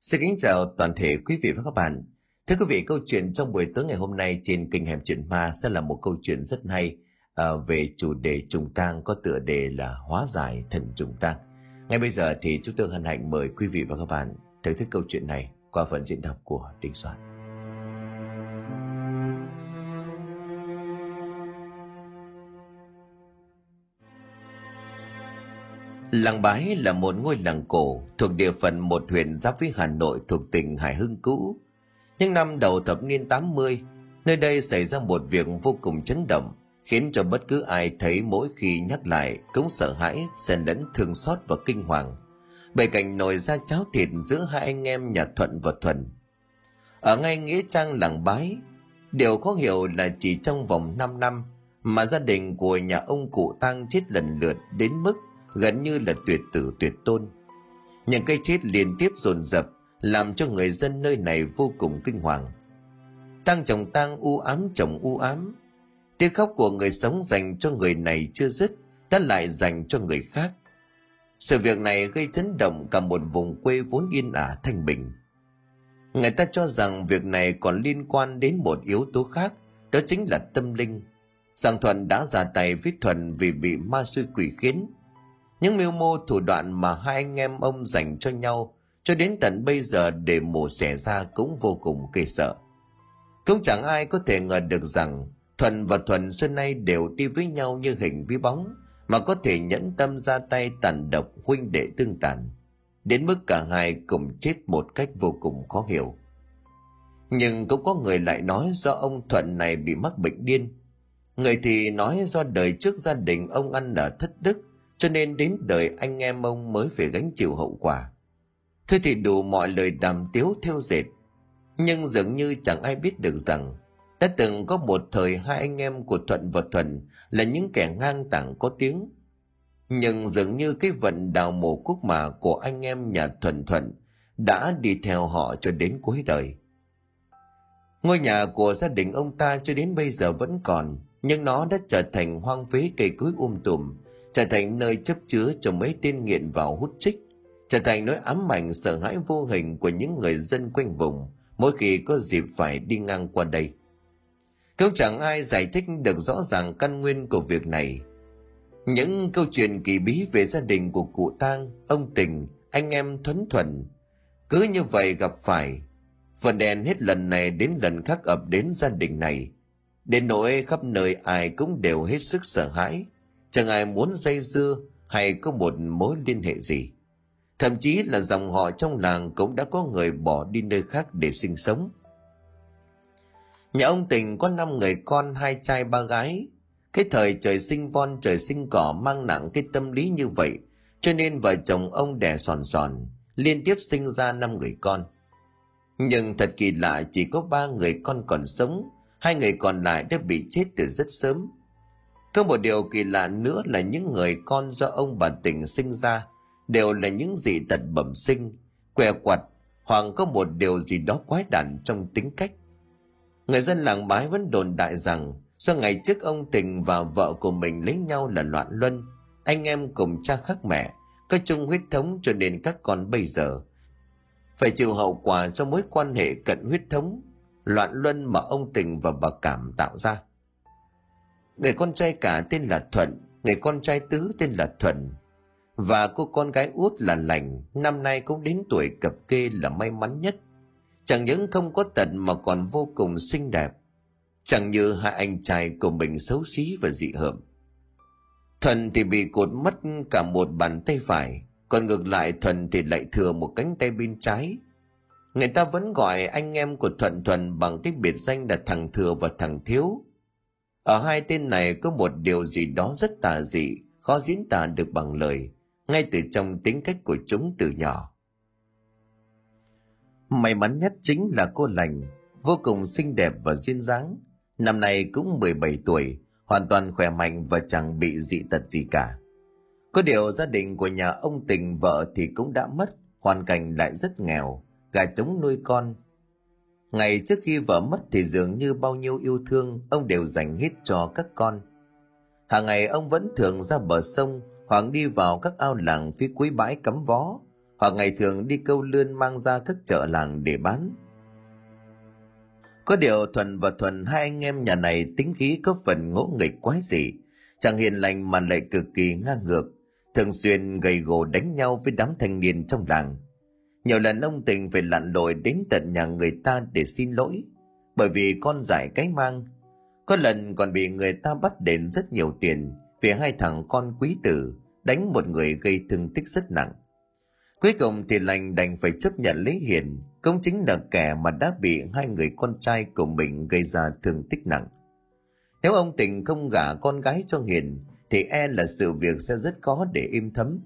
Xin kính chào toàn thể quý vị và các bạn. Thưa quý vị, câu chuyện trong buổi tối ngày hôm nay trên kênh Hẻm Chuyện Ma sẽ là một câu chuyện rất hay à, về chủ đề trùng tang có tựa đề là hóa giải thần trùng tang. Ngay bây giờ thì chúng tôi hân hạnh mời quý vị và các bạn thưởng thức câu chuyện này qua phần diễn đọc của Đinh Soạn. Làng Bái là một ngôi làng cổ thuộc địa phận một huyện giáp với Hà Nội thuộc tỉnh Hải Hưng cũ. Những năm đầu thập niên 80, nơi đây xảy ra một việc vô cùng chấn động, khiến cho bất cứ ai thấy mỗi khi nhắc lại cũng sợ hãi, xen lẫn thương xót và kinh hoàng. Bề cảnh nồi ra cháo thịt giữa hai anh em nhà Thuận và Thuần. Ở ngay nghĩa trang làng Bái, điều khó hiểu là chỉ trong vòng 5 năm mà gia đình của nhà ông cụ Tăng chết lần lượt đến mức gần như là tuyệt tử tuyệt tôn. Những cây chết liên tiếp dồn dập làm cho người dân nơi này vô cùng kinh hoàng. Tăng chồng tang u ám chồng u ám. Tiếng khóc của người sống dành cho người này chưa dứt, đã lại dành cho người khác. Sự việc này gây chấn động cả một vùng quê vốn yên ả thanh bình. Người ta cho rằng việc này còn liên quan đến một yếu tố khác, đó chính là tâm linh. rằng Thuận đã ra tay với Thuần vì bị ma sư quỷ khiến, những mưu mô thủ đoạn mà hai anh em ông dành cho nhau, cho đến tận bây giờ để mổ xẻ ra cũng vô cùng kỳ sợ. Cũng chẳng ai có thể ngờ được rằng Thuần và Thuần xưa nay đều đi với nhau như hình với bóng, mà có thể nhẫn tâm ra tay tàn độc huynh đệ tương tàn đến mức cả hai cùng chết một cách vô cùng khó hiểu. Nhưng cũng có người lại nói do ông Thuận này bị mắc bệnh điên. Người thì nói do đời trước gia đình ông ăn ở thất đức cho nên đến đời anh em ông mới phải gánh chịu hậu quả. Thôi thì đủ mọi lời đàm tiếu theo dệt, nhưng dường như chẳng ai biết được rằng đã từng có một thời hai anh em của Thuận và Thuần là những kẻ ngang tảng có tiếng. Nhưng dường như cái vận đào mổ quốc mà của anh em nhà Thuần Thuận đã đi theo họ cho đến cuối đời. Ngôi nhà của gia đình ông ta cho đến bây giờ vẫn còn, nhưng nó đã trở thành hoang phế cây cối um tùm, trở thành nơi chấp chứa cho mấy tên nghiện vào hút trích, trở thành nỗi ám ảnh sợ hãi vô hình của những người dân quanh vùng mỗi khi có dịp phải đi ngang qua đây. Cũng chẳng ai giải thích được rõ ràng căn nguyên của việc này. Những câu chuyện kỳ bí về gia đình của cụ tang, ông Tình, anh em Thuấn Thuần, cứ như vậy gặp phải, phần đèn hết lần này đến lần khác ập đến gia đình này, đến nỗi khắp nơi ai cũng đều hết sức sợ hãi, chẳng ai muốn dây dưa hay có một mối liên hệ gì. Thậm chí là dòng họ trong làng cũng đã có người bỏ đi nơi khác để sinh sống. Nhà ông tình có năm người con, hai trai, ba gái. Cái thời trời sinh von, trời sinh cỏ mang nặng cái tâm lý như vậy, cho nên vợ chồng ông đẻ sòn sòn, liên tiếp sinh ra năm người con. Nhưng thật kỳ lạ, chỉ có ba người con còn sống, hai người còn lại đã bị chết từ rất sớm có một điều kỳ lạ nữa là những người con do ông bà tình sinh ra đều là những dị tật bẩm sinh, què quặt hoặc có một điều gì đó quái đản trong tính cách. Người dân làng bái vẫn đồn đại rằng do ngày trước ông tình và vợ của mình lấy nhau là loạn luân, anh em cùng cha khác mẹ, có chung huyết thống cho nên các con bây giờ phải chịu hậu quả do mối quan hệ cận huyết thống, loạn luân mà ông tình và bà cảm tạo ra. Người con trai cả tên là Thuận, người con trai tứ tên là Thuận. Và cô con gái út là Lành, năm nay cũng đến tuổi cập kê là may mắn nhất. Chẳng những không có tật mà còn vô cùng xinh đẹp. Chẳng như hai anh trai của mình xấu xí và dị hợm. Thuận thì bị cột mất cả một bàn tay phải, còn ngược lại Thuận thì lại thừa một cánh tay bên trái. Người ta vẫn gọi anh em của Thuận Thuận bằng cái biệt danh là thằng thừa và thằng thiếu, ở hai tên này có một điều gì đó rất tà dị, khó diễn tả được bằng lời, ngay từ trong tính cách của chúng từ nhỏ. May mắn nhất chính là cô lành, vô cùng xinh đẹp và duyên dáng. Năm nay cũng 17 tuổi, hoàn toàn khỏe mạnh và chẳng bị dị tật gì cả. Có điều gia đình của nhà ông tình vợ thì cũng đã mất, hoàn cảnh lại rất nghèo, gà trống nuôi con, Ngày trước khi vợ mất thì dường như bao nhiêu yêu thương ông đều dành hết cho các con. Hàng ngày ông vẫn thường ra bờ sông hoặc đi vào các ao làng phía cuối bãi cắm vó, hoặc ngày thường đi câu lươn mang ra các chợ làng để bán. Có điều Thuần và Thuần hai anh em nhà này tính khí có phần ngỗ nghịch quái dị, chẳng hiền lành mà lại cực kỳ ngang ngược, thường xuyên gầy gồ đánh nhau với đám thanh niên trong làng. Nhiều lần ông Tình phải lặn lội đến tận nhà người ta để xin lỗi, bởi vì con giải cái mang. Có lần còn bị người ta bắt đến rất nhiều tiền vì hai thằng con quý tử đánh một người gây thương tích rất nặng. Cuối cùng thì lành đành phải chấp nhận lấy hiền, công chính là kẻ mà đã bị hai người con trai của mình gây ra thương tích nặng. Nếu ông tình không gả con gái cho hiền, thì e là sự việc sẽ rất khó để im thấm.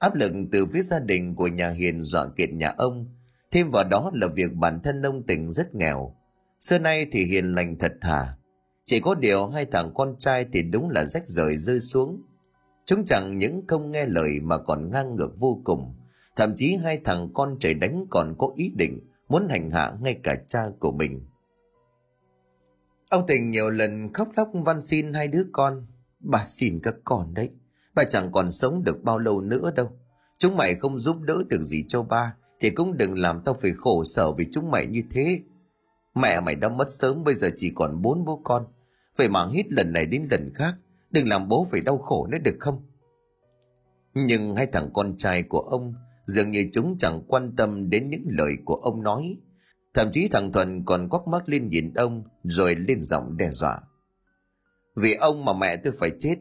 Áp lực từ phía gia đình của nhà hiền dọa kiện nhà ông, thêm vào đó là việc bản thân ông tình rất nghèo. Xưa nay thì hiền lành thật thà, chỉ có điều hai thằng con trai thì đúng là rách rời rơi xuống. Chúng chẳng những không nghe lời mà còn ngang ngược vô cùng, thậm chí hai thằng con trời đánh còn có ý định muốn hành hạ ngay cả cha của mình. Ông Tình nhiều lần khóc lóc van xin hai đứa con. Bà xin các con đấy, ba chẳng còn sống được bao lâu nữa đâu. Chúng mày không giúp đỡ được gì cho ba, thì cũng đừng làm tao phải khổ sở vì chúng mày như thế. Mẹ mày đã mất sớm bây giờ chỉ còn bốn bố con. Phải mang hít lần này đến lần khác, đừng làm bố phải đau khổ nữa được không? Nhưng hai thằng con trai của ông dường như chúng chẳng quan tâm đến những lời của ông nói. Thậm chí thằng Thuận còn quắc mắt lên nhìn ông rồi lên giọng đe dọa. Vì ông mà mẹ tôi phải chết.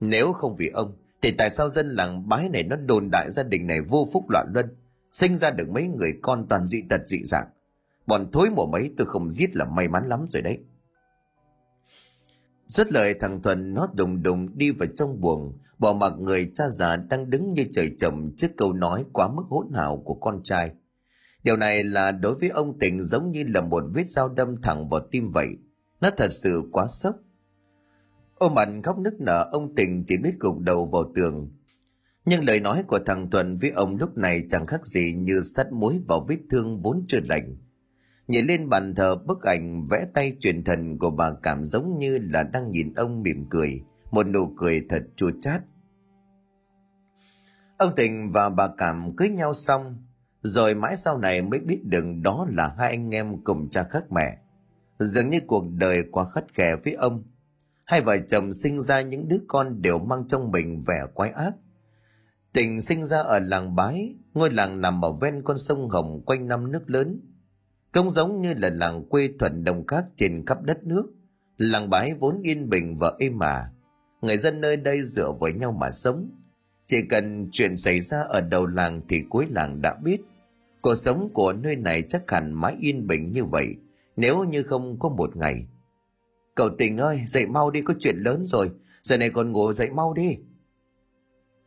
Nếu không vì ông, thì tại sao dân làng bái này nó đồn đại gia đình này vô phúc loạn luân, sinh ra được mấy người con toàn dị tật dị dạng. Bọn thối mổ mấy tôi không giết là may mắn lắm rồi đấy. Rất lời thằng Thuần nó đùng đùng đi vào trong buồng, bỏ mặc người cha già đang đứng như trời trầm trước câu nói quá mức hỗn hào của con trai. Điều này là đối với ông Tình giống như là một vết dao đâm thẳng vào tim vậy. Nó thật sự quá sốc. Ôm mặt khóc nức nở ông Tình chỉ biết gục đầu vào tường. Nhưng lời nói của thằng thuận với ông lúc này chẳng khác gì như sắt muối vào vết thương vốn chưa lành Nhìn lên bàn thờ bức ảnh vẽ tay truyền thần của bà cảm giống như là đang nhìn ông mỉm cười, một nụ cười thật chua chát. Ông Tình và bà Cảm cưới nhau xong, rồi mãi sau này mới biết được đó là hai anh em cùng cha khác mẹ. Dường như cuộc đời quá khắt khe với ông. Hai vợ chồng sinh ra những đứa con đều mang trong mình vẻ quái ác. Tình sinh ra ở làng Bái, ngôi làng nằm ở ven con sông Hồng quanh năm nước lớn. Công giống như là làng quê thuần đồng khác trên khắp đất nước. Làng bái vốn yên bình và êm ả. Người dân nơi đây dựa với nhau mà sống. Chỉ cần chuyện xảy ra ở đầu làng thì cuối làng đã biết. Cuộc sống của nơi này chắc hẳn mãi yên bình như vậy nếu như không có một ngày. Cậu tình ơi, dậy mau đi có chuyện lớn rồi. Giờ này còn ngủ dậy mau đi.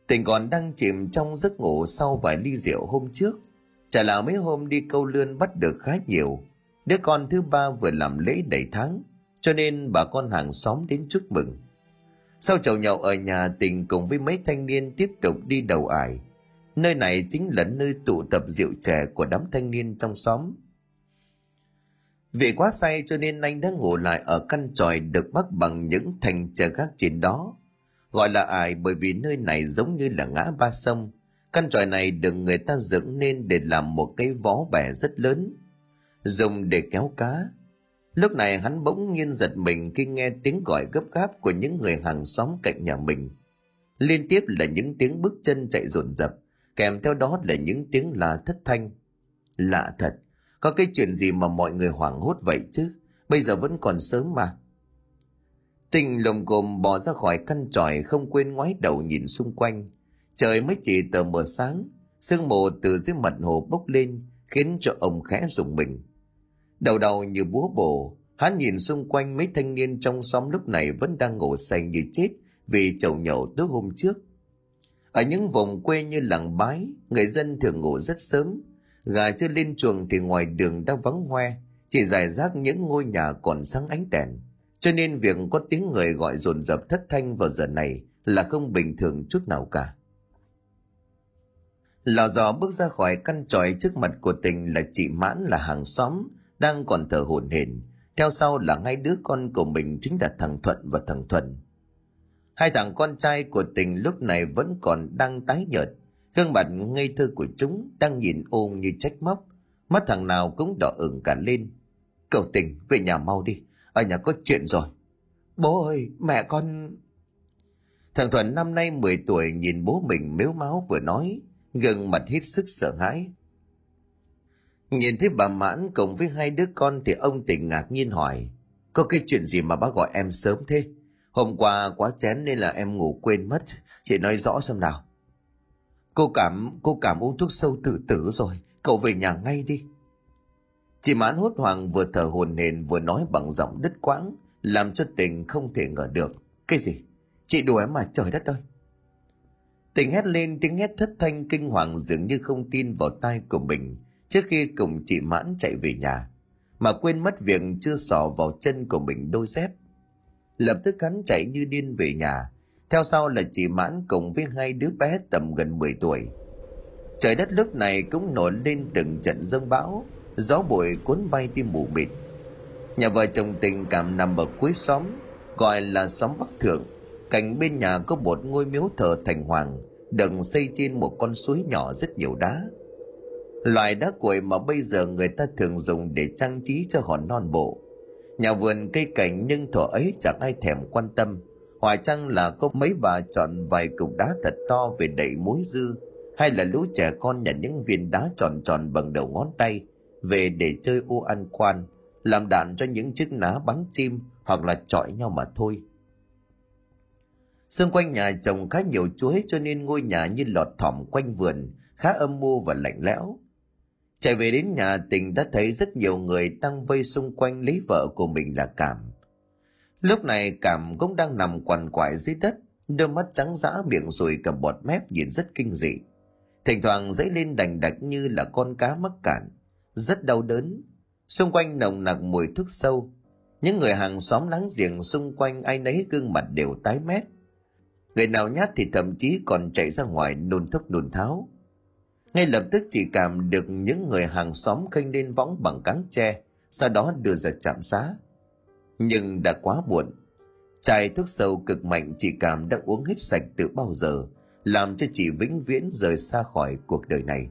Tình còn đang chìm trong giấc ngủ sau vài ly rượu hôm trước Chả là mấy hôm đi câu lươn bắt được khá nhiều. Đứa con thứ ba vừa làm lễ đầy tháng, cho nên bà con hàng xóm đến chúc mừng. Sau chầu nhậu ở nhà tình cùng với mấy thanh niên tiếp tục đi đầu ải. Nơi này chính là nơi tụ tập rượu chè của đám thanh niên trong xóm. Vì quá say cho nên anh đã ngủ lại ở căn tròi được bắt bằng những thành chờ gác trên đó. Gọi là ải bởi vì nơi này giống như là ngã ba sông, Căn tròi này được người ta dựng nên để làm một cái vó bè rất lớn, dùng để kéo cá. Lúc này hắn bỗng nhiên giật mình khi nghe tiếng gọi gấp gáp của những người hàng xóm cạnh nhà mình. Liên tiếp là những tiếng bước chân chạy rồn rập, kèm theo đó là những tiếng là thất thanh. Lạ thật, có cái chuyện gì mà mọi người hoảng hốt vậy chứ? Bây giờ vẫn còn sớm mà. Tình lồng cồm bò ra khỏi căn tròi không quên ngoái đầu nhìn xung quanh – Trời mới chỉ tờ mờ sáng, sương mù từ dưới mặt hồ bốc lên, khiến cho ông khẽ rùng mình. Đầu đầu như búa bổ, hắn nhìn xung quanh mấy thanh niên trong xóm lúc này vẫn đang ngủ say như chết vì chầu nhậu tối hôm trước. Ở những vùng quê như làng bái, người dân thường ngủ rất sớm. Gà chưa lên chuồng thì ngoài đường đã vắng hoe, chỉ dài rác những ngôi nhà còn sáng ánh đèn. Cho nên việc có tiếng người gọi dồn dập thất thanh vào giờ này là không bình thường chút nào cả. Lò dò bước ra khỏi căn tròi trước mặt của tình là chị Mãn là hàng xóm, đang còn thở hổn hển. Theo sau là hai đứa con của mình chính là thằng Thuận và thằng Thuần. Hai thằng con trai của tình lúc này vẫn còn đang tái nhợt, gương mặt ngây thơ của chúng đang nhìn ôm như trách móc. Mắt thằng nào cũng đỏ ửng cả lên. Cậu tình, về nhà mau đi. Ở nhà có chuyện rồi. Bố ơi, mẹ con. Thằng thuận năm nay 10 tuổi, nhìn bố mình mếu máu vừa nói. Gương mặt hết sức sợ hãi. Nhìn thấy bà mãn cùng với hai đứa con thì ông tỉnh ngạc nhiên hỏi, có cái chuyện gì mà bác gọi em sớm thế? Hôm qua quá chén nên là em ngủ quên mất. Chị nói rõ xem nào cô cảm cô cảm uống thuốc sâu tự tử rồi. Cậu về nhà ngay đi. Chị mãn hốt hoảng vừa thở hồn hển vừa nói bằng giọng đứt quãng, làm cho tình không thể ngờ được. Cái gì? Chị đùa em mà trời đất ơi. Tình hét lên tiếng hét thất thanh kinh hoàng dường như không tin vào tai của mình trước khi cùng chị mãn chạy về nhà, mà quên mất việc chưa sỏ vào chân của mình đôi dép. Lập tức hắn chạy như điên về nhà theo sau là chị mãn cùng với hai đứa bé tầm gần 10 tuổi. Trời đất lúc này cũng nổi lên từng trận dông bão, gió bụi cuốn bay đi mù mịt. Nhà vợ chồng tình cảm nằm ở cuối xóm, gọi là xóm bắc thượng. Cạnh bên nhà có một ngôi miếu thờ thành hoàng được xây trên một con suối nhỏ rất nhiều đá. Loại đá cuội mà bây giờ người ta thường dùng để trang trí cho hòn non bộ. Nhà vườn cây cảnh nhưng thuở ấy chẳng ai thèm quan tâm hoài chăng là có mấy bà chọn vài cục đá thật to về đẩy muối dư, hay là lũ trẻ con nhận những viên đá tròn tròn bằng đầu ngón tay về để chơi ô ăn quan làm đạn cho những chiếc ná bắn chim hoặc là chọi nhau mà thôi. Xung quanh nhà trồng khá nhiều chuối cho nên ngôi nhà như lọt thỏm quanh vườn khá âm mưu và lạnh lẽo. Chạy về đến nhà tình đã thấy rất nhiều người đang vây xung quanh lấy vợ của mình là cảm lúc này cảm cũng đang nằm quằn quại dưới đất, đôi mắt trắng dã miệng rồi cầm bọt mép nhìn rất kinh dị. Thỉnh thoảng dãy lên đành đạch như là con cá mắc cạn, rất đau đớn. Xung quanh nồng nặc mùi thuốc sâu, những người hàng xóm láng giềng xung quanh ai nấy gương mặt đều tái mét. Người nào nhát thì thậm chí còn chạy ra ngoài nôn thốc nôn tháo. Ngay lập tức chỉ cảm được những người hàng xóm khênh lên võng bằng cáng tre, sau đó đưa ra trạm xá nhưng đã quá muộn. Chai thuốc sâu cực mạnh chị cảm đã uống hết sạch từ bao giờ, làm cho chị vĩnh viễn rời xa khỏi cuộc đời này.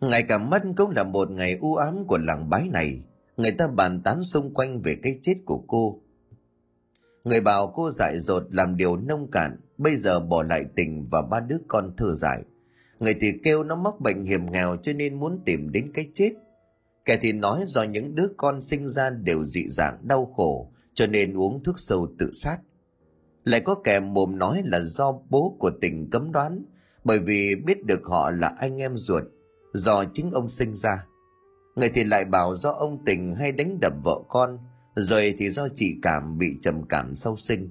Ngày cảm mất cũng là một ngày u ám của làng bái này. Người ta bàn tán xung quanh về cái chết của cô. Người bảo cô dại dột làm điều nông cạn, bây giờ bỏ lại tình và ba đứa con thơ dại. Người thì kêu nó mắc bệnh hiểm nghèo cho nên muốn tìm đến cái chết kẻ thì nói do những đứa con sinh ra đều dị dạng đau khổ, cho nên uống thuốc sâu tự sát. Lại có kẻ mồm nói là do bố của tình cấm đoán, bởi vì biết được họ là anh em ruột, do chính ông sinh ra. Người thì lại bảo do ông tình hay đánh đập vợ con, rồi thì do chị cảm bị trầm cảm sau sinh.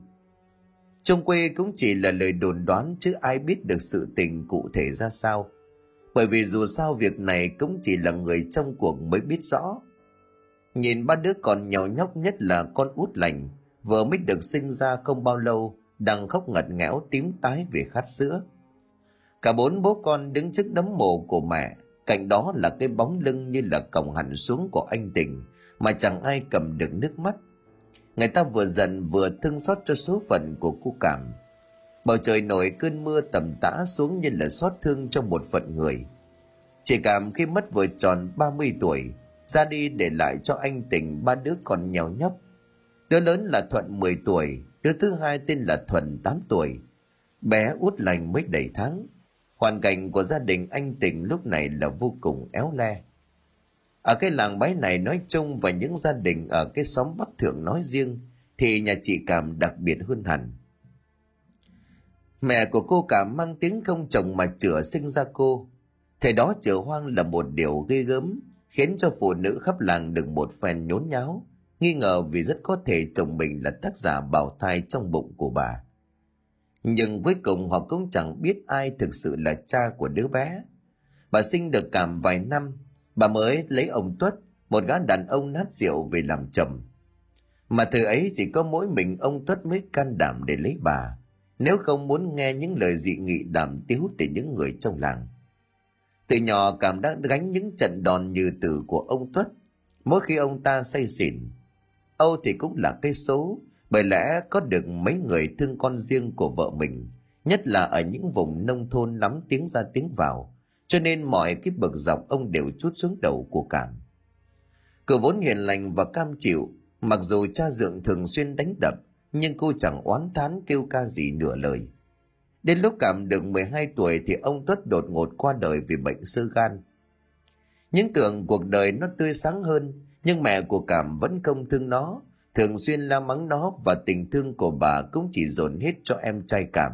Trong quê cũng chỉ là lời đồn đoán chứ ai biết được sự tình cụ thể ra sao bởi vì dù sao việc này cũng chỉ là người trong cuộc mới biết rõ. Nhìn ba đứa con nhỏ nhóc nhất là con út lành, vừa mới được sinh ra không bao lâu, đang khóc ngặt nghẽo tím tái vì khát sữa. Cả bốn bố con đứng trước đấm mồ của mẹ, cạnh đó là cái bóng lưng như là còng hẳn xuống của anh tình, mà chẳng ai cầm được nước mắt. Người ta vừa giận vừa thương xót cho số phận của cô cảm bầu trời nổi cơn mưa tầm tã xuống như là xót thương cho một phận người. Chỉ cảm khi mất vừa tròn 30 tuổi, ra đi để lại cho anh tình ba đứa còn nhỏ nhóc. Đứa lớn là thuận 10 tuổi, đứa thứ hai tên là thuần 8 tuổi. Bé út lành mới đầy tháng. Hoàn cảnh của gia đình anh tình lúc này là vô cùng éo le. Ở cái làng bái này nói chung và những gia đình ở cái xóm Bắc Thượng nói riêng, thì nhà chị Cảm đặc biệt hơn hẳn. Mẹ của cô Cảm mang tiếng không chồng mà chữa sinh ra cô. Thời đó chữa hoang là một điều ghê gớm, khiến cho phụ nữ khắp làng được một phen nhốn nháo, nghi ngờ vì rất có thể chồng mình là tác giả bào thai trong bụng của bà. Nhưng cuối cùng họ cũng chẳng biết ai thực sự là cha của đứa bé. Bà sinh được cảm vài năm bà mới lấy ông tuất một gã đàn ông nát rượu về làm chồng mà từ ấy chỉ có mỗi mình ông tuất mới can đảm để lấy bà nếu không muốn nghe những lời dị nghị đàm tiếu từ những người trong làng từ nhỏ cảm đã gánh những trận đòn như tử của ông tuất mỗi khi ông ta say xỉn âu thì cũng là cây số bởi lẽ có được mấy người thương con riêng của vợ mình nhất là ở những vùng nông thôn lắm tiếng ra tiếng vào, cho nên mọi cái bậc dọc ông đều chút xuống đầu của cảm. Cửa vốn hiền lành và cam chịu, mặc dù cha dượng thường xuyên đánh đập, nhưng cô chẳng oán thán kêu ca gì nửa lời. Đến lúc cảm được 12 tuổi thì ông Tuất đột ngột qua đời vì bệnh sơ gan. Những tưởng cuộc đời nó tươi sáng hơn, nhưng mẹ của cảm vẫn công thương nó, thường xuyên la mắng nó và tình thương của bà cũng chỉ dồn hết cho em trai cảm.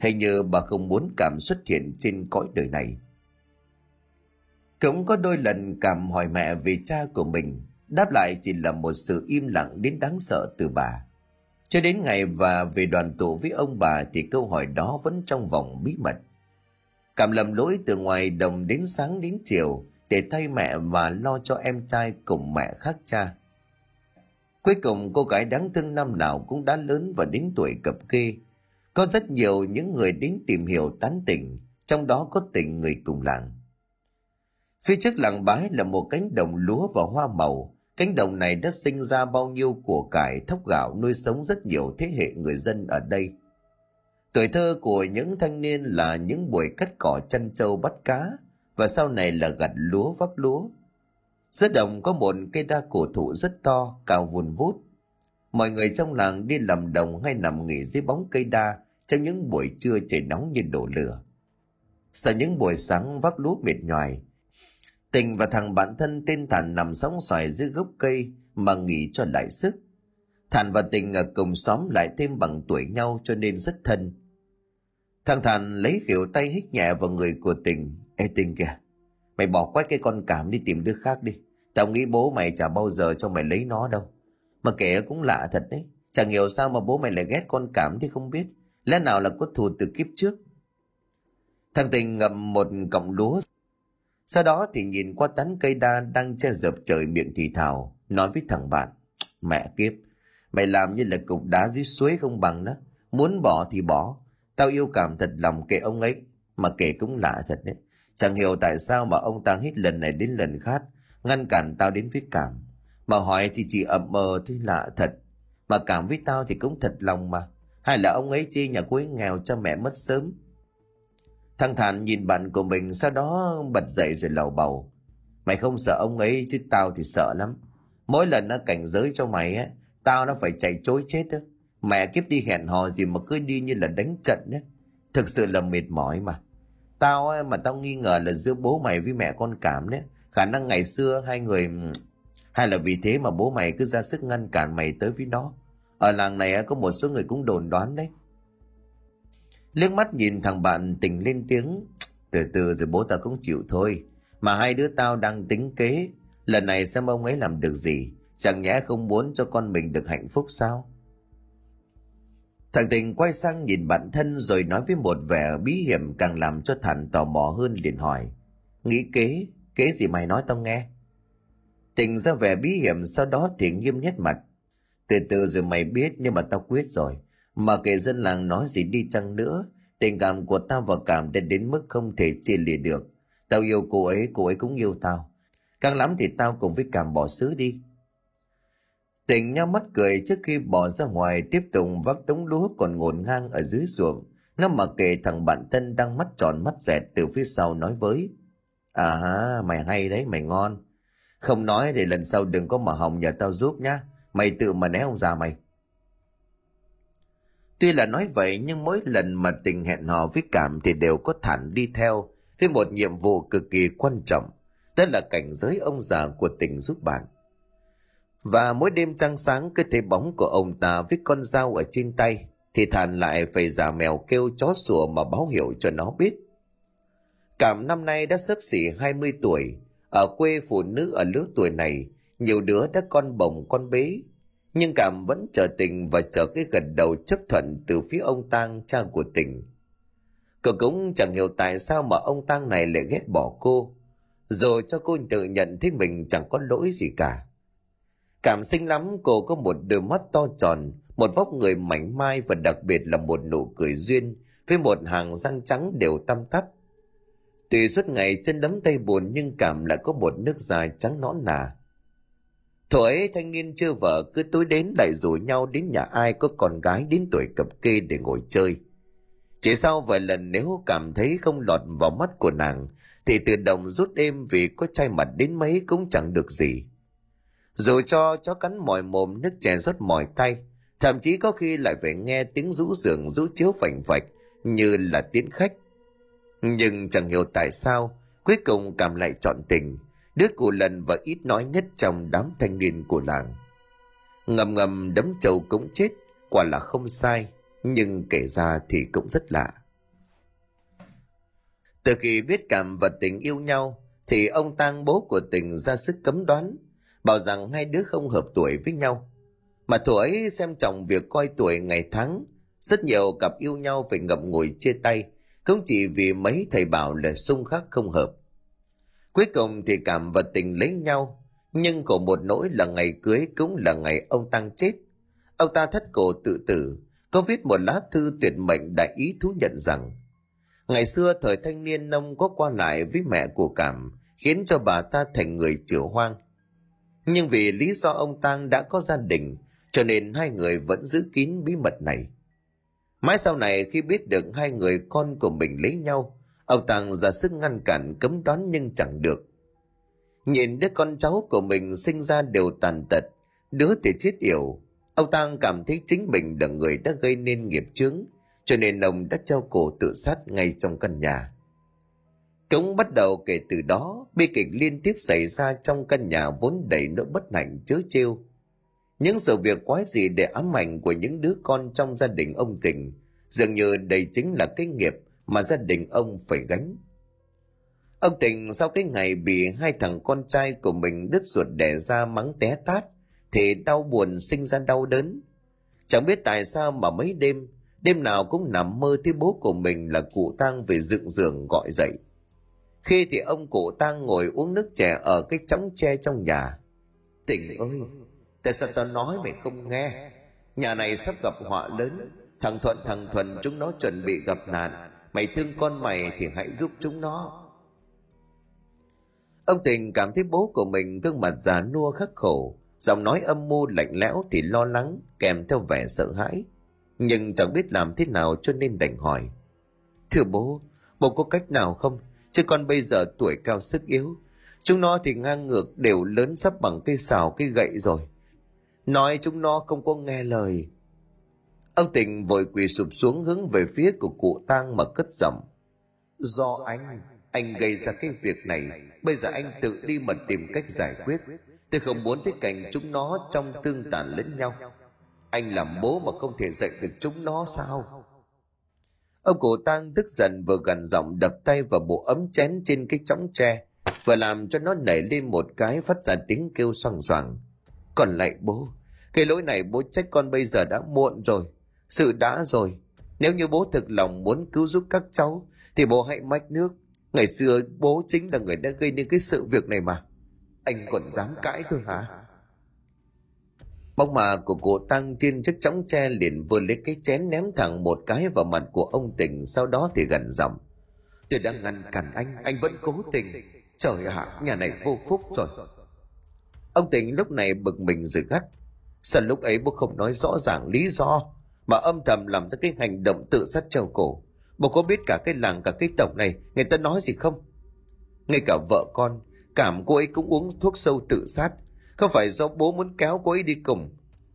Hình như bà không muốn cảm xuất hiện trên cõi đời này. Cũng có đôi lần cảm hỏi mẹ về cha của mình, đáp lại chỉ là một sự im lặng đến đáng sợ từ bà. Cho đến ngày và về đoàn tụ với ông bà thì câu hỏi đó vẫn trong vòng bí mật. Cảm lầm lỗi từ ngoài đồng đến sáng đến chiều để thay mẹ và lo cho em trai cùng mẹ khác cha. Cuối cùng cô gái đáng thương năm nào cũng đã lớn và đến tuổi cập kê. Có rất nhiều những người đến tìm hiểu tán tỉnh, trong đó có tình người cùng làng. Phía trước làng bái là một cánh đồng lúa và hoa màu, Cánh đồng này đã sinh ra bao nhiêu của cải thóc gạo nuôi sống rất nhiều thế hệ người dân ở đây. Tuổi thơ của những thanh niên là những buổi cắt cỏ chăn trâu bắt cá và sau này là gặt lúa vác lúa. Giữa đồng có một cây đa cổ thụ rất to, cao vùn vút. Mọi người trong làng đi làm đồng hay nằm nghỉ dưới bóng cây đa trong những buổi trưa trời nóng như đổ lửa. Sau những buổi sáng vác lúa mệt nhoài, Tình và thằng bạn thân tên Thản nằm sóng xoài dưới gốc cây mà nghỉ cho lại sức. Thản và Tình ở cùng xóm lại thêm bằng tuổi nhau cho nên rất thân. Thằng Thản lấy kiểu tay hít nhẹ vào người của Tình. Ê Tình kìa, mày bỏ quách cái con cảm đi tìm đứa khác đi. Tao nghĩ bố mày chả bao giờ cho mày lấy nó đâu. Mà kể cũng lạ thật đấy. Chẳng hiểu sao mà bố mày lại ghét con cảm thì không biết. Lẽ nào là có thù từ kiếp trước. Thằng Tình ngậm một cọng lúa sau đó thì nhìn qua tán cây đa đang che dập trời miệng thì thào, nói với thằng bạn, mẹ kiếp, mày làm như là cục đá dưới suối không bằng đó, muốn bỏ thì bỏ, tao yêu cảm thật lòng kệ ông ấy, mà kể cũng lạ thật đấy. Chẳng hiểu tại sao mà ông ta hết lần này đến lần khác, ngăn cản tao đến với cảm. Mà hỏi thì chỉ ậm mờ thôi lạ thật, mà cảm với tao thì cũng thật lòng mà. Hay là ông ấy chi nhà cuối nghèo cho mẹ mất sớm, Thằng Thản nhìn bạn của mình sau đó bật dậy rồi lầu bầu. Mày không sợ ông ấy chứ tao thì sợ lắm. Mỗi lần nó cảnh giới cho mày á, tao nó phải chạy chối chết á. Mẹ kiếp đi hẹn hò gì mà cứ đi như là đánh trận á. Thực sự là mệt mỏi mà. Tao á, mà tao nghi ngờ là giữa bố mày với mẹ con cảm đấy. Khả năng ngày xưa hai người... Hay là vì thế mà bố mày cứ ra sức ngăn cản mày tới với nó. Ở làng này có một số người cũng đồn đoán đấy liếc mắt nhìn thằng bạn tình lên tiếng. Từ từ rồi bố tao cũng chịu thôi. Mà hai đứa tao đang tính kế. Lần này xem ông ấy làm được gì? Chẳng nhẽ không muốn cho con mình được hạnh phúc sao? Thằng tình quay sang nhìn bản thân rồi nói với một vẻ bí hiểm càng làm cho thằng tò mò hơn liền hỏi. Nghĩ kế kế gì mày nói tao nghe? Tình ra vẻ bí hiểm sau đó thì nghiêm nhất mặt. Từ từ rồi mày biết nhưng mà tao quyết rồi mà kể dân làng nói gì đi chăng nữa, tình cảm của tao và Cảm đã đến mức không thể chia lìa được. Tao yêu cô ấy, cô ấy cũng yêu tao. Càng lắm thì tao cùng với Cảm bỏ xứ đi. Tình nhau mắt cười trước khi bỏ ra ngoài tiếp tục vác đống lúa còn ngổn ngang ở dưới ruộng. Nó mặc kệ thằng bạn thân đang mắt tròn mắt dẹt từ phía sau nói với. À ha, mày hay đấy, mày ngon. Không nói để lần sau đừng có mà hòng nhà tao giúp nhá. Mày tự mà né ông già mày. Tuy là nói vậy nhưng mỗi lần mà tình hẹn hò với cảm thì đều có thản đi theo với một nhiệm vụ cực kỳ quan trọng, đó là cảnh giới ông già của tình giúp bạn. Và mỗi đêm trăng sáng cứ thấy bóng của ông ta với con dao ở trên tay, thì thản lại phải giả mèo kêu chó sủa mà báo hiệu cho nó biết. Cảm năm nay đã sấp xỉ 20 tuổi, ở quê phụ nữ ở lứa tuổi này, nhiều đứa đã con bồng con bế, nhưng cảm vẫn chờ tình và chờ cái gật đầu chấp thuận từ phía ông tang, cha của tình. Cậu cũng chẳng hiểu tại sao mà ông tang này lại ghét bỏ cô, rồi cho cô tự nhận thấy mình chẳng có lỗi gì cả. Cảm xinh lắm, cô có một đôi mắt to tròn, một vóc người mảnh mai và đặc biệt là một nụ cười duyên với một hàng răng trắng đều tăm tắp. Tuy suốt ngày chân đấm tay buồn nhưng cảm lại có một nước dài trắng nõn nà Thổ ấy thanh niên chưa vợ, cứ tối đến lại rủ nhau đến nhà ai có con gái đến tuổi cập kê để ngồi chơi. chỉ sau vài lần nếu cảm thấy không lọt vào mắt của nàng, thì tự động rút êm vì có chai mặt đến mấy cũng chẳng được gì. Dù cho chó cắn mỏi mồm, nước chè rót mỏi tay, thậm chí có khi lại phải nghe tiếng rũ giường rũ chiếu phành phạch như là tiếng khách. Nhưng chẳng hiểu tại sao, cuối cùng cảm lại chọn tình đứa cụ lần và ít nói nhất trong đám thanh niên của làng. Ngầm ngầm đấm trầu cũng chết, quả là không sai, nhưng kể ra thì cũng rất lạ. Từ khi biết cảm và tình yêu nhau, thì ông tang bố của tình ra sức cấm đoán, bảo rằng hai đứa không hợp tuổi với nhau. Mà thủ ấy xem trọng việc coi tuổi ngày tháng, rất nhiều cặp yêu nhau phải ngậm ngùi chia tay không chỉ vì mấy thầy bảo là xung khắc không hợp cuối cùng thì cảm và tình lấy nhau, nhưng khổ một nỗi là ngày cưới cũng là ngày ông tăng chết. Ông ta thất cổ tự tử, có viết một lá thư tuyệt mệnh đại ý thú nhận rằng, ngày xưa thời thanh niên nông có qua lại với mẹ của cảm, khiến cho bà ta thành người chữa hoang. Nhưng vì lý do ông tang đã có gia đình, cho nên hai người vẫn giữ kín bí mật này. Mãi sau này khi biết được hai người con của mình lấy nhau ông Tàng ra sức ngăn cản, cấm đoán nhưng chẳng được. Nhìn đứa con cháu của mình sinh ra đều tàn tật, đứa thì chết yểu. Ông Tàng cảm thấy chính mình là người đã gây nên nghiệp chướng, cho nên ông đã treo cổ tự sát ngay trong căn nhà. Cũng bắt đầu kể từ đó, bi kịch liên tiếp xảy ra trong căn nhà vốn đầy nỗi bất hạnh, chớ trêu. Những sự việc quái gì để ám ảnh của những đứa con trong gia đình ông tình dường như đây chính là cái nghiệp mà gia đình ông phải gánh. Ông tình sau cái ngày bị hai thằng con trai của mình đứt ruột đẻ ra mắng té tát, thì đau buồn sinh ra đau đớn. Chẳng biết tại sao mà mấy đêm đêm nào cũng nằm mơ thấy bố của mình là cụ tang về dựng giường gọi dậy. Khi thì ông cụ tang ngồi uống nước chè ở cái chóng tre trong nhà. Tình ơi, tại sao tao nói mày không nghe? Nhà này sắp gặp họa lớn, thằng thuận thằng thuần chúng nó chuẩn bị gặp nạn mày thương con mày thì hãy giúp chúng nó. Ông tình cảm thấy bố của mình gương mặt già nua khắc khổ, giọng nói âm mưu lạnh lẽo thì lo lắng, kèm theo vẻ sợ hãi. Nhưng chẳng biết làm thế nào cho nên đành hỏi, thưa bố bố có cách nào không? Chứ con bây giờ tuổi cao sức yếu, chúng nó thì ngang ngược đều lớn sắp bằng cây xào cây gậy rồi. Nói chúng nó không có nghe lời ông tình vội quỳ sụp xuống hướng về phía của cụ tang mà cất giọng. Do anh anh gây ra cái việc này, bây giờ anh tự đi mà tìm cách giải quyết. Tôi không muốn thấy cảnh chúng nó trong tương tàn lẫn nhau. Anh làm bố mà không thể dạy được chúng nó sao? Ông cụ tang tức giận vừa gần giọng đập tay vào bộ ấm chén trên cái chõng tre và làm cho nó nảy lên một cái phát ra tiếng kêu xoằng xoàng còn lại bố, cái lỗi này bố trách con bây giờ đã muộn rồi sự đã rồi. Nếu như bố thực lòng muốn cứu giúp các cháu, thì bố hãy mách nước. Ngày xưa, bố chính là người đã gây nên cái sự việc này mà. Anh còn dám cãi tôi hả? Bóng mà của cụ tăng trên chiếc chõng tre liền vừa lấy cái chén ném thẳng một cái vào mặt của ông tình, sau đó thì gần giọng. Tôi đang ngăn cản anh anh vẫn cố tình. Trời ạ, nhà này vô phúc rồi. Ông tình lúc này bực mình rồi gắt. Sao lúc ấy bố không nói rõ ràng lý do? Mà âm thầm làm ra cái hành động tự sát treo cổ. Bố có biết cả cái làng, cả cái tổng này, người ta nói gì không? Ngay cả vợ con, cảm cô ấy cũng uống thuốc sâu tự sát. Không phải do bố muốn kéo cô ấy đi cùng,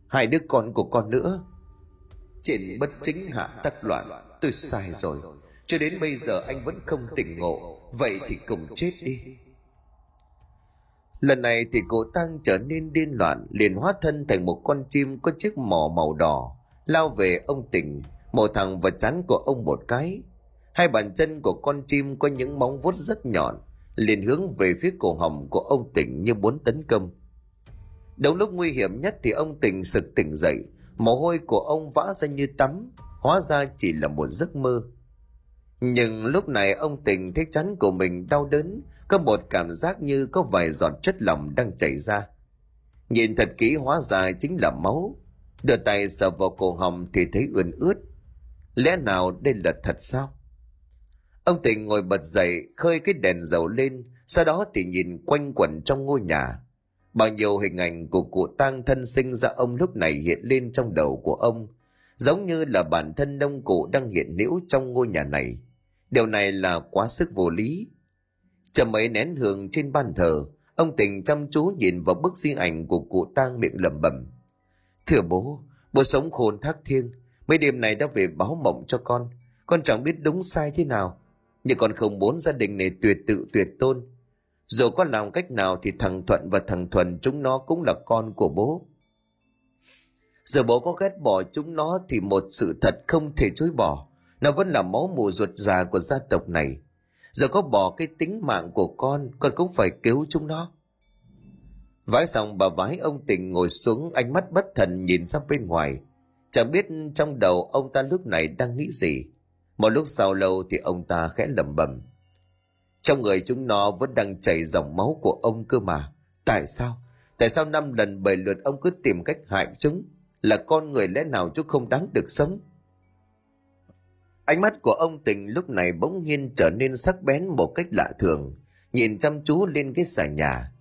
hai đứa con của con nữa. Trên bất chính hạ tắc loạn, tôi sai rồi. Cho đến bây giờ anh vẫn không tỉnh ngộ, vậy thì cùng chết đi. Lần này thì cô tăng trở nên điên loạn, liền hóa thân thành một con chim có chiếc mỏ màu đỏ lao về ông tỉnh mổ thẳng vào chán của ông một cái hai bàn chân của con chim có những móng vuốt rất nhọn liền hướng về phía cổ họng của ông tỉnh như muốn tấn công Đầu lúc nguy hiểm nhất thì ông tỉnh sực tỉnh dậy, mồ hôi của ông vã ra như tắm, hóa ra chỉ là một giấc mơ. Nhưng lúc này ông tỉnh thấy chắn của mình đau đớn, có một cảm giác như có vài giọt chất lỏng đang chảy ra. Nhìn thật kỹ hóa ra chính là máu. Đưa tay sờ vào cổ họng thì thấy ươn ướt. Lẽ nào đây là thật sao? Ông tình ngồi bật dậy, khơi cái đèn dầu lên, sau đó thì nhìn quanh quẩn trong ngôi nhà Bao nhiêu hình ảnh của cụ tang thân sinh ra ông lúc này hiện lên trong đầu của ông. giống như là bản thân đông cụ đang hiện hữu trong ngôi nhà này. Điều này là quá sức vô lý. Chầm mấy nén hương trên ban thờ, ông tình chăm chú nhìn vào bức di ảnh của cụ tang miệng lẩm bẩm. Thưa bố, bố sống khôn thác thiêng, mấy đêm này đã về báo mộng cho con. Con chẳng biết đúng sai thế nào, nhưng con không muốn gia đình này tuyệt tự tuyệt tôn. Dù có làm cách nào thì thằng Thuận và thằng Thuần chúng nó cũng là con của bố. Giờ bố có ghét bỏ chúng nó thì một sự thật không thể chối bỏ. Nó vẫn là máu mù ruột già của gia tộc này. Giờ có bỏ cái tính mạng của con, con cũng phải cứu chúng nó. Vái xong bà vái ông tình ngồi xuống ánh mắt bất thần nhìn ra bên ngoài. Chẳng biết trong đầu ông ta lúc này đang nghĩ gì. Một lúc sau lâu thì ông ta khẽ lẩm bẩm. Trong người chúng nó vẫn đang chảy dòng máu của ông cơ mà. Tại sao? Tại sao năm lần bảy lượt ông cứ tìm cách hại chúng? Là con người lẽ nào chúng không đáng được sống? Ánh mắt của ông tình lúc này bỗng nhiên trở nên sắc bén một cách lạ thường, nhìn chăm chú lên cái xà nhà.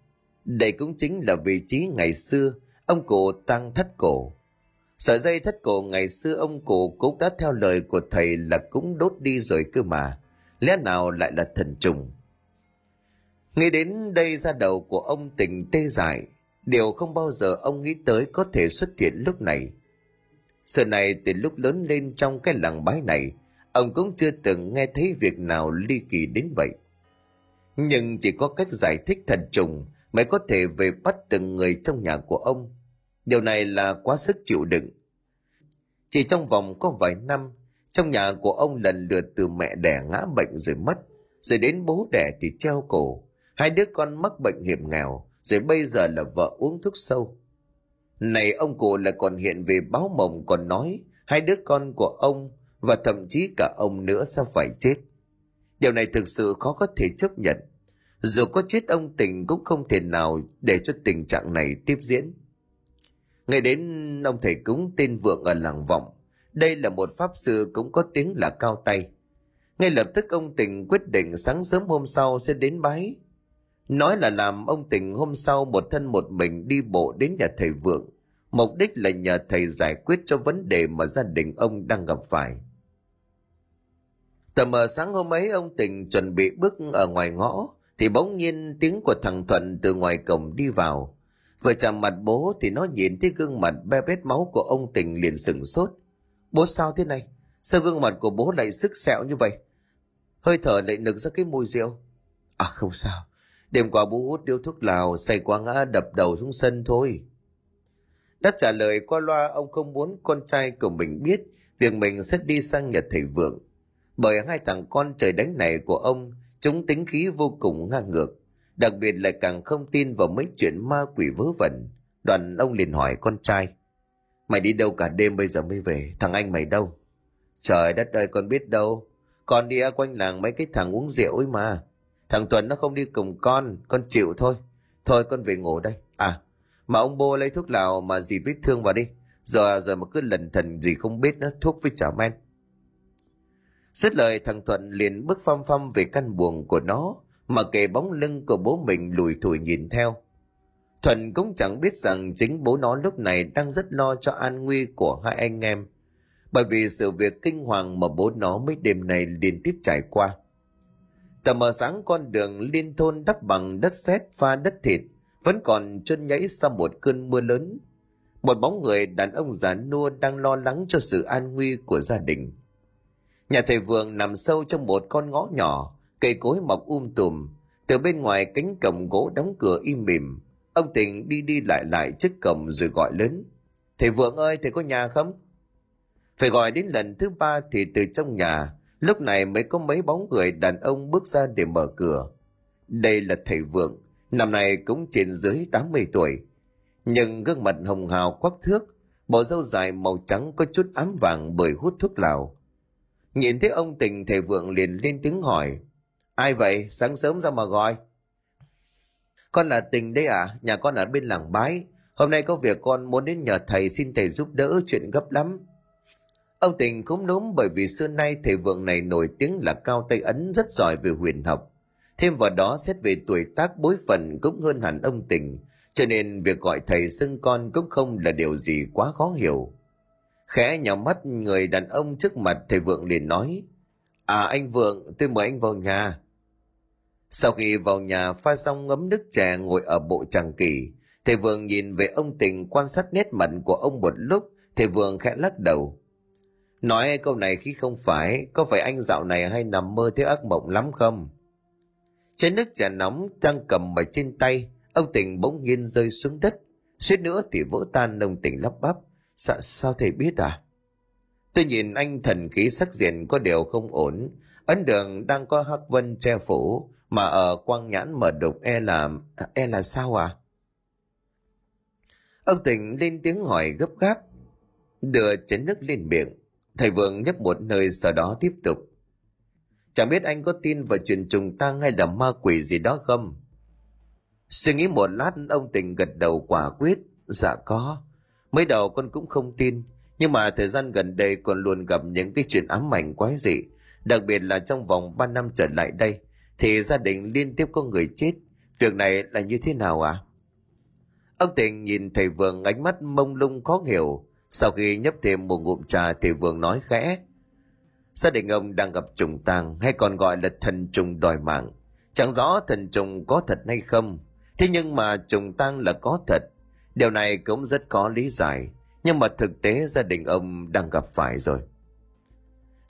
Đây cũng chính là vị trí ngày xưa ông cụ tăng thất cổ. Sợi dây thất cổ ngày xưa ông cụ cũng đã theo lời của thầy là cũng đốt đi rồi cơ mà. Lẽ nào lại là thần trùng? Nghĩ đến đây ra đầu của ông tình tê dại, điều không bao giờ ông nghĩ tới có thể xuất hiện lúc này. Sự này từ lúc lớn lên trong cái làng bái này, ông cũng chưa từng nghe thấy việc nào ly kỳ đến vậy. Nhưng chỉ có cách giải thích thần trùng mới có thể về bắt từng người trong nhà của ông. Điều này là quá sức chịu đựng. Chỉ trong vòng có vài năm, trong nhà của ông lần lượt từ mẹ đẻ ngã bệnh rồi mất, rồi đến bố đẻ thì treo cổ. Hai đứa con mắc bệnh hiểm nghèo, rồi bây giờ là vợ uống thuốc sâu. Này ông cụ lại còn hiện về báo mộng còn nói hai đứa con của ông và thậm chí cả ông nữa sẽ phải chết. Điều này thực sự khó có thể chấp nhận. Dù có chết ông tình cũng không thể nào để cho tình trạng này tiếp diễn. Ngay đến ông thầy cúng tên vượng ở làng vọng. Đây là một pháp sư cũng có tiếng là cao tay. Ngay lập tức ông tình quyết định sáng sớm hôm sau sẽ đến bái. Nói là làm ông tình hôm sau một thân một mình đi bộ đến nhà thầy vượng. Mục đích là nhờ thầy giải quyết cho vấn đề mà gia đình ông đang gặp phải. Tầm mờ sáng hôm ấy, ông tình chuẩn bị bước ở ngoài ngõ thì bỗng nhiên tiếng của thằng Thuận từ ngoài cổng đi vào. Vừa chạm mặt bố thì nó nhìn thấy gương mặt be bét máu của ông tình liền sừng sốt. Bố sao thế này? Sao gương mặt của bố lại sức sẹo như vậy? Hơi thở lại nực ra cái mùi rượu. À không sao. Đêm qua bố hút điếu thuốc lào, say quá ngã đập đầu xuống sân thôi. Đáp trả lời qua loa ông không muốn con trai của mình biết việc mình sẽ đi sang nhật thầy vượng. Bởi hai thằng con trời đánh này của ông, chúng tính khí vô cùng ngang ngược. Đặc biệt lại càng không tin vào mấy chuyện ma quỷ vớ vẩn. Đoàn ông liền hỏi con trai. Mày đi đâu cả đêm bây giờ mới về, thằng anh mày đâu? Trời đất ơi con biết đâu, con đi quanh làng mấy cái thằng uống rượu ấy mà. Thằng Tuấn nó không đi cùng con, con chịu thôi. Thôi con về ngủ đây. À, mà ông bô lấy thuốc lào mà gì vết thương vào đi. Giờ giờ mà cứ lần thần gì không biết nữa, thuốc với chả men. Xét lời thằng Thuận liền bước phăm phăm về căn buồng của nó, mà kề bóng lưng của bố mình lùi thủi nhìn theo. Thuận cũng chẳng biết rằng chính bố nó lúc này đang rất lo cho an nguy của hai anh em, bởi vì sự việc kinh hoàng mà bố nó mấy đêm này liên tiếp trải qua. Tầm mờ sáng con đường liên thôn đắp bằng đất sét pha đất thịt, vẫn còn chân nhảy sau một cơn mưa lớn. Một bóng người đàn ông già nua đang lo lắng cho sự an nguy của gia đình. Nhà thầy vườn nằm sâu trong một con ngõ nhỏ, cây cối mọc um tùm. Từ bên ngoài cánh cổng gỗ đóng cửa im mỉm, ông Tình đi đi lại lại trước cổng rồi gọi lớn. Thầy vượng ơi, thầy có nhà không? Phải gọi đến lần thứ ba thì từ trong nhà, lúc này mới có mấy bóng người đàn ông bước ra để mở cửa. Đây là thầy vượng, năm nay cũng trên dưới 80 tuổi. Nhưng gương mặt hồng hào quắc thước, bộ râu dài màu trắng có chút ám vàng bởi hút thuốc lào. Nhìn thấy ông tình thầy vượng liền lên tiếng hỏi. Ai vậy? Sáng sớm ra mà gọi. Con là tình đấy à? Nhà con ở bên làng bái. Hôm nay có việc con muốn đến nhờ thầy xin thầy giúp đỡ chuyện gấp lắm. Ông tình cũng đúng bởi vì xưa nay thầy vượng này nổi tiếng là cao tay ấn rất giỏi về huyền học. Thêm vào đó xét về tuổi tác bối phận cũng hơn hẳn ông tình, cho nên việc gọi thầy xưng con cũng không là điều gì quá khó hiểu. Khẽ nhỏ mắt người đàn ông trước mặt thầy Vượng liền nói, À anh Vượng, tôi mời anh vào nhà. Sau khi vào nhà pha xong ngấm nước chè ngồi ở bộ tràng kỳ, thầy Vượng nhìn về ông Tình quan sát nét mặt của ông một lúc, thầy Vượng khẽ lắc đầu. Nói câu này khi không phải, có phải anh dạo này hay nằm mơ thấy ác mộng lắm không? Chén nước trà nóng đang cầm ở trên tay, ông Tình bỗng nhiên rơi xuống đất, suýt nữa thì vỡ tan ông Tình lắp bắp. Sao, sao thầy biết à? Tôi nhìn anh thần khí sắc diện có điều không ổn. Ấn đường đang có hắc vân che phủ, mà ở quang nhãn mở đục e là... e là sao à? Ông Tình lên tiếng hỏi gấp gáp. Đưa chén nước lên miệng. Thầy Vượng nhấp một nơi sau đó tiếp tục. Chẳng biết anh có tin vào chuyện trùng tang hay là ma quỷ gì đó không? Suy nghĩ một lát ông Tình gật đầu quả quyết. Dạ có. Mới đầu con cũng không tin, nhưng mà thời gian gần đây con luôn gặp những cái chuyện ám ảnh quái dị, đặc biệt là trong vòng 3 năm trở lại đây, thì gia đình liên tiếp có người chết. Việc này là như thế nào ạ? À? Ông Tình nhìn thầy Vượng ánh mắt mông lung khó hiểu, sau khi nhấp thêm một ngụm trà thầy Vượng nói khẽ. Gia đình ông đang gặp trùng tang hay còn gọi là thần trùng đòi mạng. Chẳng rõ thần trùng có thật hay không, thế nhưng mà trùng tang là có thật, Điều này cũng rất có lý giải, nhưng mà thực tế gia đình ông đang gặp phải rồi.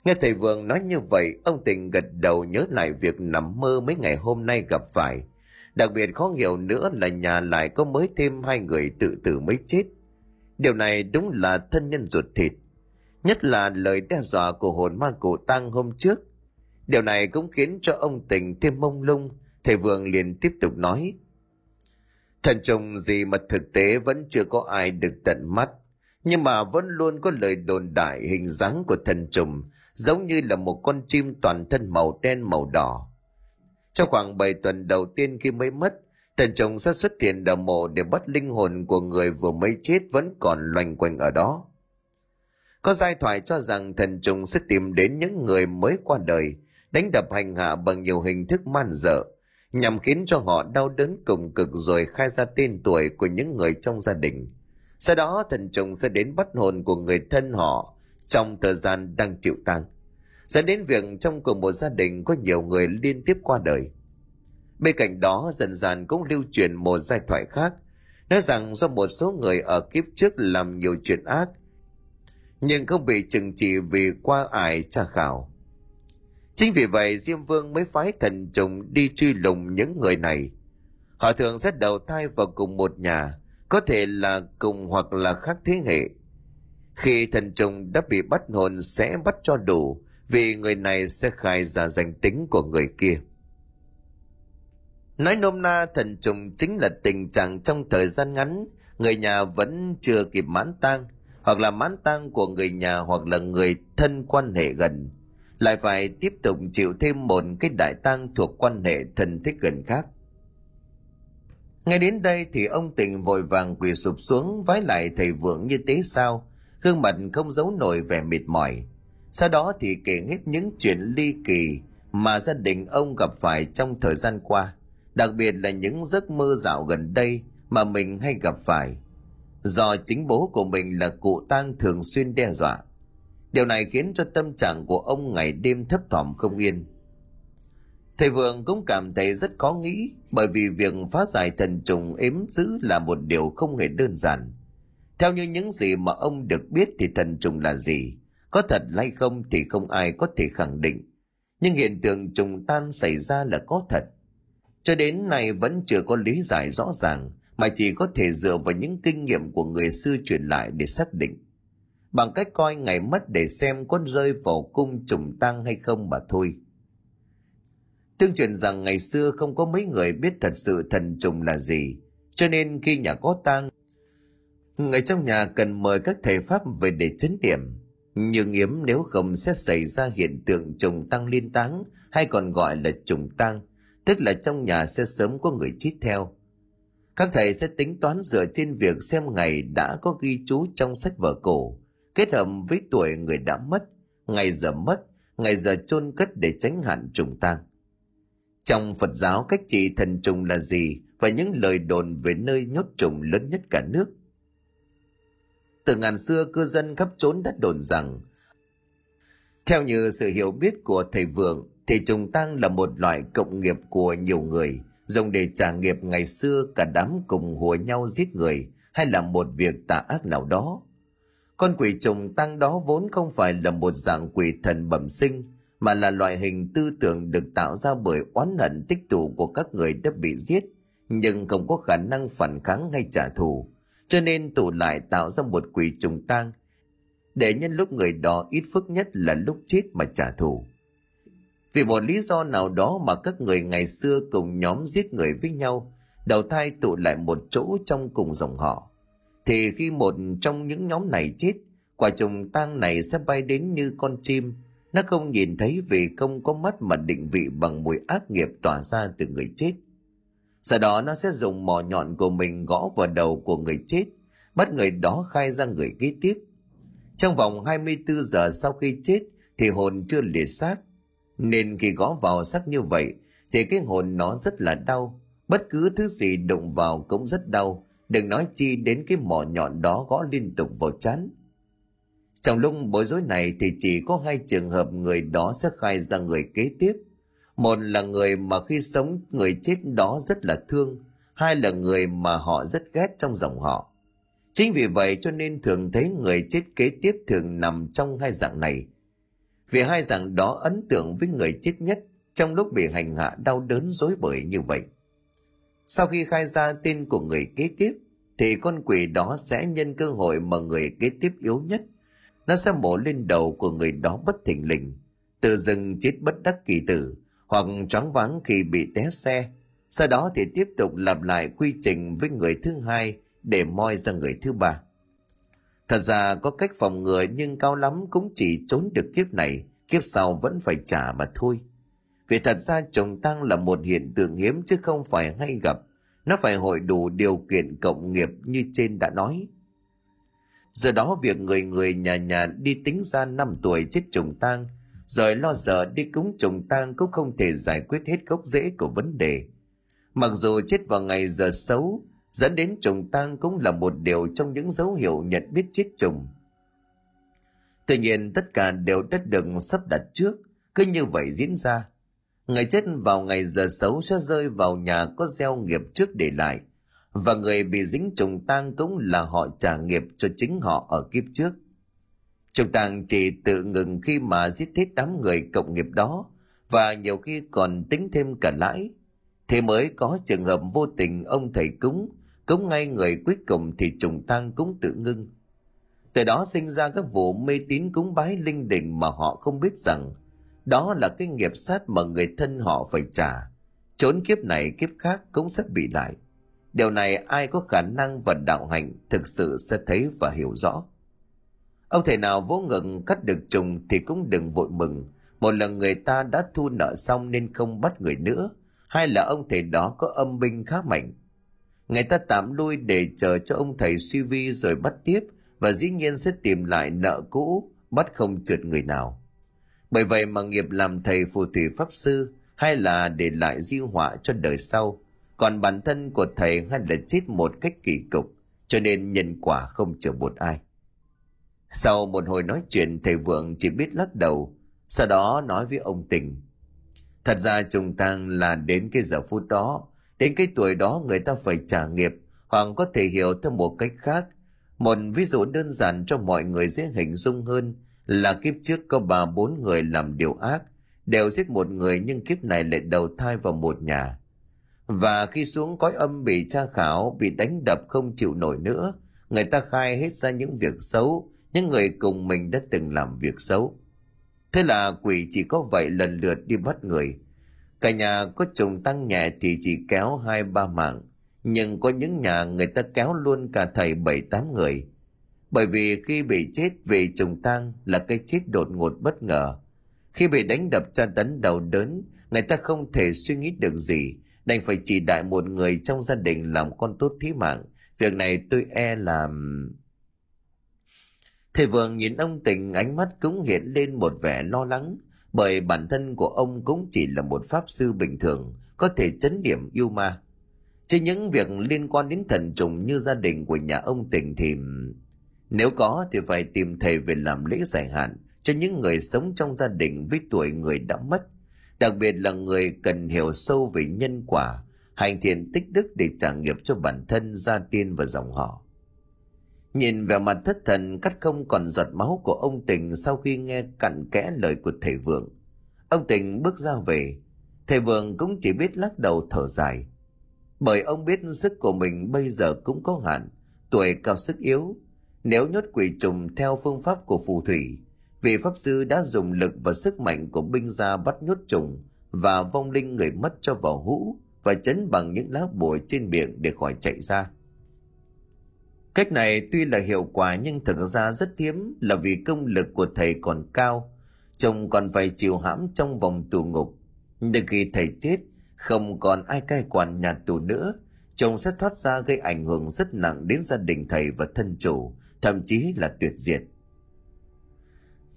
Nghe thầy Vương nói như vậy, ông Tình gật đầu nhớ lại việc nằm mơ mấy ngày hôm nay gặp phải. Đặc biệt khó hiểu nữa là nhà lại có mới thêm hai người tự tử mới chết. Điều này đúng là thân nhân ruột thịt. Nhất là lời đe dọa của hồn ma cổ tăng hôm trước. Điều này cũng khiến cho ông Tình thêm mông lung. Thầy Vương liền tiếp tục nói. Thần trùng gì mà thực tế vẫn chưa có ai được tận mắt, nhưng mà vẫn luôn có lời đồn đại hình dáng của thần trùng giống như là một con chim toàn thân màu đen màu đỏ. Trong khoảng 7 tuần đầu tiên khi mới mất, thần trùng sẽ xuất hiện đào mộ để bắt linh hồn của người vừa mới chết vẫn còn loanh quanh ở đó. Có giai thoại cho rằng thần trùng sẽ tìm đến những người mới qua đời, đánh đập hành hạ bằng nhiều hình thức man dợ, nhằm khiến cho họ đau đớn cùng cực rồi khai ra tên tuổi của những người trong gia đình. Sau đó thần trùng sẽ đến bắt hồn của người thân họ trong thời gian đang chịu tang. Sẽ đến việc trong cùng một gia đình có nhiều người liên tiếp qua đời. Bên cạnh đó dần dần cũng lưu truyền một giai thoại khác, nói rằng do một số người ở kiếp trước làm nhiều chuyện ác, nhưng không bị trừng trị vì qua ải tra khảo Chính vì vậy Diêm Vương mới phái thần trùng đi truy lùng những người này. Họ thường sẽ đầu thai vào cùng một nhà, có thể là cùng hoặc là khác thế hệ. Khi thần trùng đã bị bắt hồn sẽ bắt cho đủ, vì người này sẽ khai ra danh tính của người kia. Nói nôm na thần trùng chính là tình trạng trong thời gian ngắn, người nhà vẫn chưa kịp mãn tang, hoặc là mãn tang của người nhà hoặc là người thân quan hệ gần – lại phải tiếp tục chịu thêm một cái đại tang thuộc quan hệ thân thích gần khác. Ngay đến đây thì ông Tịnh vội vàng quỳ sụp xuống vái lại thầy vượng như thế sao, gương mặt không giấu nổi vẻ mệt mỏi. Sau đó thì kể hết những chuyện ly kỳ mà gia đình ông gặp phải trong thời gian qua, đặc biệt là những giấc mơ dạo gần đây mà mình hay gặp phải. Do chính bố của mình là cụ tang thường xuyên đe dọa, Điều này khiến cho tâm trạng của ông ngày đêm thấp thỏm không yên. Thầy Vượng cũng cảm thấy rất khó nghĩ bởi vì việc phá giải thần trùng ếm giữ là một điều không hề đơn giản. Theo như những gì mà ông được biết thì thần trùng là gì, có thật hay không thì không ai có thể khẳng định. Nhưng hiện tượng trùng tan xảy ra là có thật. Cho đến nay vẫn chưa có lý giải rõ ràng mà chỉ có thể dựa vào những kinh nghiệm của người xưa truyền lại để xác định bằng cách coi ngày mất để xem có rơi vào cung trùng tăng hay không mà thôi. Tương truyền rằng ngày xưa không có mấy người biết thật sự thần trùng là gì, cho nên khi nhà có tang, người trong nhà cần mời các thầy pháp về để chấn điểm. Nhưng yếm nếu không sẽ xảy ra hiện tượng trùng tăng liên táng hay còn gọi là trùng tăng, tức là trong nhà sẽ sớm có người chết theo. Các thầy sẽ tính toán dựa trên việc xem ngày đã có ghi chú trong sách vở cổ, kết hợp với tuổi người đã mất, ngày giờ mất, ngày giờ chôn cất để tránh hạn trùng tang. Trong Phật giáo cách trị thần trùng là gì và những lời đồn về nơi nhốt trùng lớn nhất cả nước. Từ ngàn xưa cư dân khắp trốn đất đồn rằng theo như sự hiểu biết của thầy Vượng thì trùng tang là một loại cộng nghiệp của nhiều người dùng để trả nghiệp ngày xưa cả đám cùng hùa nhau giết người hay là một việc tà ác nào đó. Con quỷ trùng tăng đó vốn không phải là một dạng quỷ thần bẩm sinh, mà là loại hình tư tưởng được tạo ra bởi oán hận tích tụ của các người đã bị giết, nhưng không có khả năng phản kháng hay trả thù. Cho nên tụ lại tạo ra một quỷ trùng tang, để nhân lúc người đó ít phức nhất là lúc chết mà trả thù. Vì một lý do nào đó mà các người ngày xưa cùng nhóm giết người với nhau, đầu thai tụ lại một chỗ trong cùng dòng họ thì khi một trong những nhóm này chết, quả trùng tang này sẽ bay đến như con chim. Nó không nhìn thấy vì không có mắt mà định vị bằng mùi ác nghiệp tỏa ra từ người chết. Sau đó nó sẽ dùng mỏ nhọn của mình gõ vào đầu của người chết, bắt người đó khai ra người kế tiếp. Trong vòng 24 giờ sau khi chết, thì hồn chưa liệt xác. Nên khi gõ vào xác như vậy, thì cái hồn nó rất là đau. Bất cứ thứ gì đụng vào cũng rất đau đừng nói chi đến cái mỏ nhọn đó gõ liên tục vào chán. Trong lúc bối rối này thì chỉ có hai trường hợp người đó sẽ khai ra người kế tiếp. Một là người mà khi sống, người chết đó rất là thương. Hai là người mà họ rất ghét trong dòng họ. Chính vì vậy cho nên thường thấy người chết kế tiếp thường nằm trong hai dạng này. Vì hai dạng đó ấn tượng với người chết nhất trong lúc bị hành hạ đau đớn dối bời như vậy sau khi khai ra tên của người kế tiếp, thì con quỷ đó sẽ nhân cơ hội mà người kế tiếp yếu nhất. Nó sẽ mổ lên đầu của người đó bất thình lình, tự dưng chết bất đắc kỳ tử, hoặc choáng váng khi bị té xe. Sau đó thì tiếp tục lặp lại quy trình với người thứ hai để moi ra người thứ ba. Thật ra có cách phòng ngừa nhưng cao lắm cũng chỉ trốn được kiếp này, kiếp sau vẫn phải trả mà thôi vì thật ra chồng tăng là một hiện tượng hiếm chứ không phải hay gặp. Nó phải hội đủ điều kiện cộng nghiệp như trên đã nói. Giờ đó việc người người nhà nhà đi tính ra năm tuổi chết chồng tang, rồi lo sợ đi cúng chồng tang cũng không thể giải quyết hết gốc rễ của vấn đề. Mặc dù chết vào ngày giờ xấu, dẫn đến trùng tang cũng là một điều trong những dấu hiệu nhận biết chết trùng tuy nhiên, tất cả đều đã được sắp đặt trước, cứ như vậy diễn ra người chết vào ngày giờ xấu sẽ rơi vào nhà có gieo nghiệp trước để lại. Và người bị dính trùng tang cũng là họ trả nghiệp cho chính họ ở kiếp trước. Trùng tang chỉ tự ngừng khi mà giết hết đám người cộng nghiệp đó, và nhiều khi còn tính thêm cả lãi. Thế mới có trường hợp vô tình ông thầy cúng cúng ngay người cuối cùng thì trùng tang cũng tự ngưng. Từ đó sinh ra các vụ mê tín cúng bái linh đình mà họ không biết rằng đó là cái nghiệp sát mà người thân họ phải trả. Trốn kiếp này kiếp khác cũng sẽ bị lại. Điều này ai có khả năng và đạo hạnh thực sự sẽ thấy và hiểu rõ. Ông thầy nào vỗ ngực cắt được trùng thì cũng đừng vội mừng. Một lần người ta đã thu nợ xong nên không bắt người nữa. Hay là ông thầy đó có âm binh khá mạnh. Người ta tạm lui để chờ cho ông thầy suy vi rồi bắt tiếp và dĩ nhiên sẽ tìm lại nợ cũ, bắt không trượt người nào bởi vậy mà nghiệp làm thầy phù thủy pháp sư hay là để lại di họa cho đời sau, còn bản thân của thầy hay là chết một cách kỳ cục, cho nên nhân quả không chờ một ai. Sau một hồi nói chuyện, thầy vượng chỉ biết lắc đầu, sau đó nói với ông tình, thật ra trùng tang là đến cái giờ phút đó, đến cái tuổi đó người ta phải trả nghiệp, hoặc có thể hiểu theo một cách khác. Một ví dụ đơn giản cho mọi người dễ hình dung hơn là kiếp trước có ba bốn người làm điều ác, đều giết một người nhưng kiếp này lại đầu thai vào một nhà. Và khi xuống cõi âm bị tra khảo, bị đánh đập không chịu nổi nữa, người ta khai hết ra những việc xấu, những người cùng mình đã từng làm việc xấu. Thế là quỷ chỉ có vậy lần lượt đi bắt người. Cả nhà có trùng tăng nhẹ thì chỉ kéo hai ba mạng, nhưng có những nhà người ta kéo luôn cả thầy bảy tám người bởi vì khi bị chết về trùng tang là cái chết đột ngột bất ngờ. Khi bị đánh đập tra tấn đau đớn, người ta không thể suy nghĩ được gì. Đành phải chỉ đại một người trong gia đình làm con tốt thí mạng. Việc này tôi e làm thầy vượng nhìn ông tình ánh mắt cũng hiện lên một vẻ lo lắng, bởi bản thân của ông cũng chỉ là một pháp sư bình thường, có thể chấn điểm yêu ma. Chứ những việc liên quan đến thần trùng như gia đình của nhà ông tình thì nếu có thì phải tìm thầy về làm lễ giải hạn cho những người sống trong gia đình với tuổi người đã mất, đặc biệt là người cần hiểu sâu về nhân quả, hành thiện tích đức để trả nghiệp cho bản thân, gia tiên và dòng họ. Nhìn vẻ mặt thất thần cắt không còn giọt máu của ông Tình sau khi nghe cặn kẽ lời của thầy Vượng. Ông Tình bước ra về, thầy Vượng cũng chỉ biết lắc đầu thở dài. Bởi ông biết sức của mình bây giờ cũng có hạn, tuổi cao sức yếu. Nếu nhốt quỷ trùng theo phương pháp của phù thủy, vị pháp sư đã dùng lực và sức mạnh của binh gia bắt nhốt trùng và vong linh người mất cho vào hũ và chấn bằng những lá bùa trên miệng để khỏi chạy ra. Cách này tuy là hiệu quả nhưng thực ra rất hiếm là vì công lực của thầy còn cao, chồng còn phải chịu hãm trong vòng tù ngục. Nhưng khi thầy chết, không còn ai cai quản nhà tù nữa, chồng sẽ thoát ra gây ảnh hưởng rất nặng đến gia đình thầy và thân chủ, thậm chí là tuyệt diệt.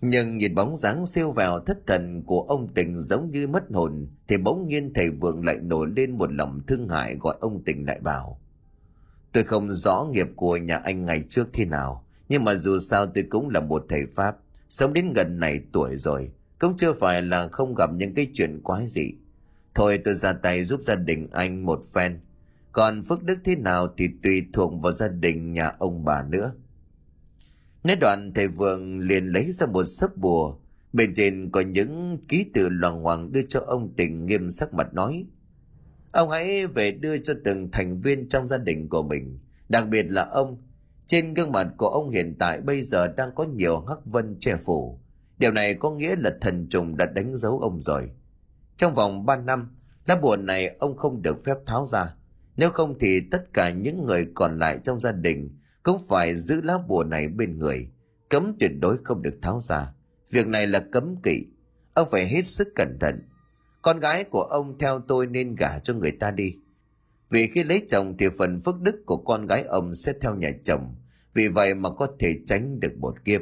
Nhưng nhìn bóng dáng siêu vào thất thần của ông Tình giống như mất hồn, thì bỗng nhiên thầy Vượng lại nổi lên một lòng thương hại gọi ông Tình lại bảo. Tôi không rõ nghiệp của nhà anh ngày trước thế nào, nhưng mà dù sao tôi cũng là một thầy Pháp, sống đến gần này tuổi rồi, cũng chưa phải là không gặp những cái chuyện quái gì. Thôi tôi ra tay giúp gia đình anh một phen, còn phước đức thế nào thì tùy thuộc vào gia đình nhà ông bà nữa. Nói đoạn thầy Vượng liền lấy ra một sấp bùa, bên trên có những ký tự loàng hoàng đưa cho ông tình nghiêm sắc mặt nói. Ông hãy về đưa cho từng thành viên trong gia đình của mình, đặc biệt là ông. Trên gương mặt của ông hiện tại bây giờ đang có nhiều hắc vân che phủ. Điều này có nghĩa là thần trùng đã đánh dấu ông rồi. Trong vòng 3 năm, lá bùa này ông không được phép tháo ra. Nếu không thì tất cả những người còn lại trong gia đình cũng phải giữ lá bùa này bên người. Cấm tuyệt đối không được tháo ra. Việc này là cấm kỵ. Ông phải hết sức cẩn thận con gái của ông theo tôi nên gả cho người ta đi. Vì khi lấy chồng thì phần phước đức của con gái ông sẽ theo nhà chồng, vì vậy mà có thể tránh được một kiếp.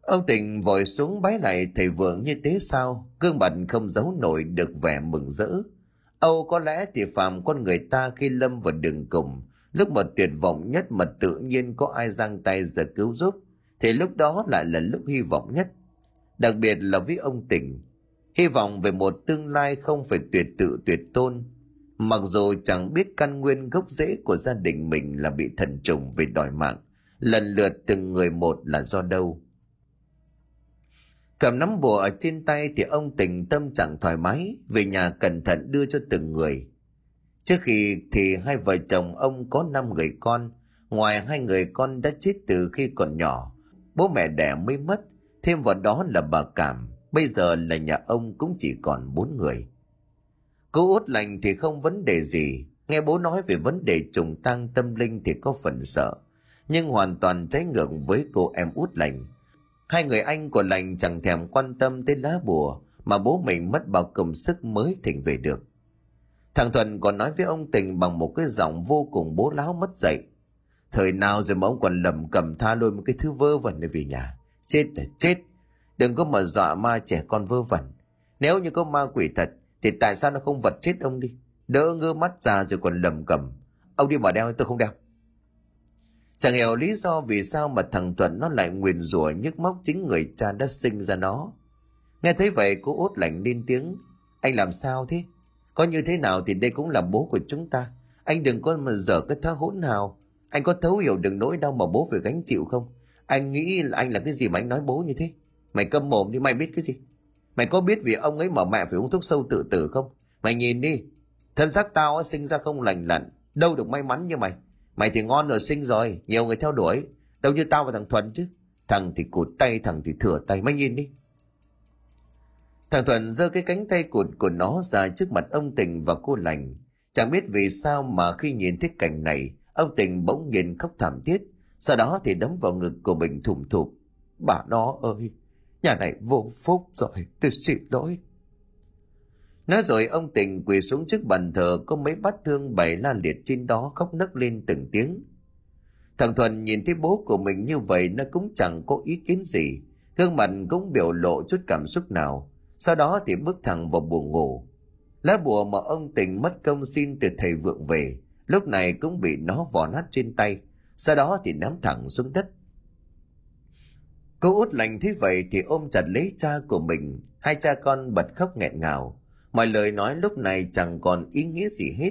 Ông Tình vội xuống bái lại thầy vượng như thế sao, gương mặt không giấu nổi được vẻ mừng rỡ. Âu có lẽ thì phàm con người ta khi lâm vào đường cùng, lúc mà tuyệt vọng nhất mà tự nhiên có ai giang tay giờ cứu giúp, thì lúc đó lại là lúc hy vọng nhất. Đặc biệt là với ông Tình, hy vọng về một tương lai không phải tuyệt tự tuyệt tôn mặc dù chẳng biết căn nguyên gốc rễ của gia đình mình là bị thần trùng về đòi mạng lần lượt từng người một là do đâu cầm nắm bùa ở trên tay thì ông tình tâm trạng thoải mái về nhà cẩn thận đưa cho từng người trước khi thì hai vợ chồng ông có năm người con ngoài hai người con đã chết từ khi còn nhỏ, bố mẹ đẻ mới mất thêm vào đó là bà cảm, Bây giờ là nhà ông cũng chỉ còn bốn người. Cô út lành thì không vấn đề gì. Nghe bố nói về vấn đề trùng tăng tâm linh thì có phần sợ. Nhưng hoàn toàn trái ngược với cô em út lành. Hai người anh của lành chẳng thèm quan tâm tới lá bùa mà bố mình mất bao công sức mới thỉnh về được. Thằng Thuận còn nói với ông Tình bằng một cái giọng vô cùng bố láo mất dạy. Thời nào rồi mà ông còn lầm cầm tha lôi một cái thứ vơ vẩn này về nhà. Chết là chết, Đừng có mà dọa ma trẻ con vơ vẩn. Nếu như có ma quỷ thật, thì tại sao nó không vật chết ông đi? Đỡ ngơ mắt ra rồi còn lầm cầm. Ông đi mà đeo, tôi không đeo. Chẳng hiểu lý do vì sao mà thằng Thuận nó lại nguyền rủa nhức móc chính người cha đã sinh ra nó. Nghe thấy vậy cô út lạnh lên tiếng. Anh làm sao thế? Có như thế nào thì đây cũng là bố của chúng ta. Anh đừng có mà dở cái thá hỗn hào Anh có thấu hiểu được nỗi đau mà bố phải gánh chịu không? Anh nghĩ là anh là cái gì mà anh nói bố như thế? Mày câm mồm đi mày biết cái gì? Mày có biết vì ông ấy mà mẹ phải uống thuốc sâu tự tử không? Mày nhìn đi. Thân xác tao sinh ra không lành lặn. Đâu được may mắn như mày. Mày thì ngon rồi sinh rồi. Nhiều người theo đuổi. Đâu như tao và thằng Thuần chứ. Thằng thì cụt tay, thằng thì thừa tay. Mày nhìn đi. Thằng thuận giơ cái cánh tay cụt của nó ra trước mặt ông Tình và cô lành. Chẳng biết vì sao mà khi nhìn thấy cảnh này, ông Tình bỗng nhìn khóc thảm thiết. Sau đó thì đấm vào ngực của mình thủng thụp. Bà nó ơi, Nhà này vô phúc rồi, tôi xin lỗi. Nói rồi ông tình quỳ xuống trước bàn thờ có mấy bát hương bày la liệt trên đó khóc nấc lên từng tiếng. Thằng Thuần nhìn thấy bố của mình như vậy nó cũng chẳng có ý kiến gì. Gương mặt cũng biểu lộ chút cảm xúc nào. Sau đó thì bước thẳng vào buồng ngủ. Lá bùa mà ông tình mất công xin từ thầy vượng về, lúc này cũng bị nó vò nát trên tay. sau đó thì ném thẳng xuống đất. Cô út lành thế vậy thì ôm chặt lấy cha của mình. Hai cha con bật khóc nghẹn ngào. Mọi lời nói lúc này chẳng còn ý nghĩa gì hết.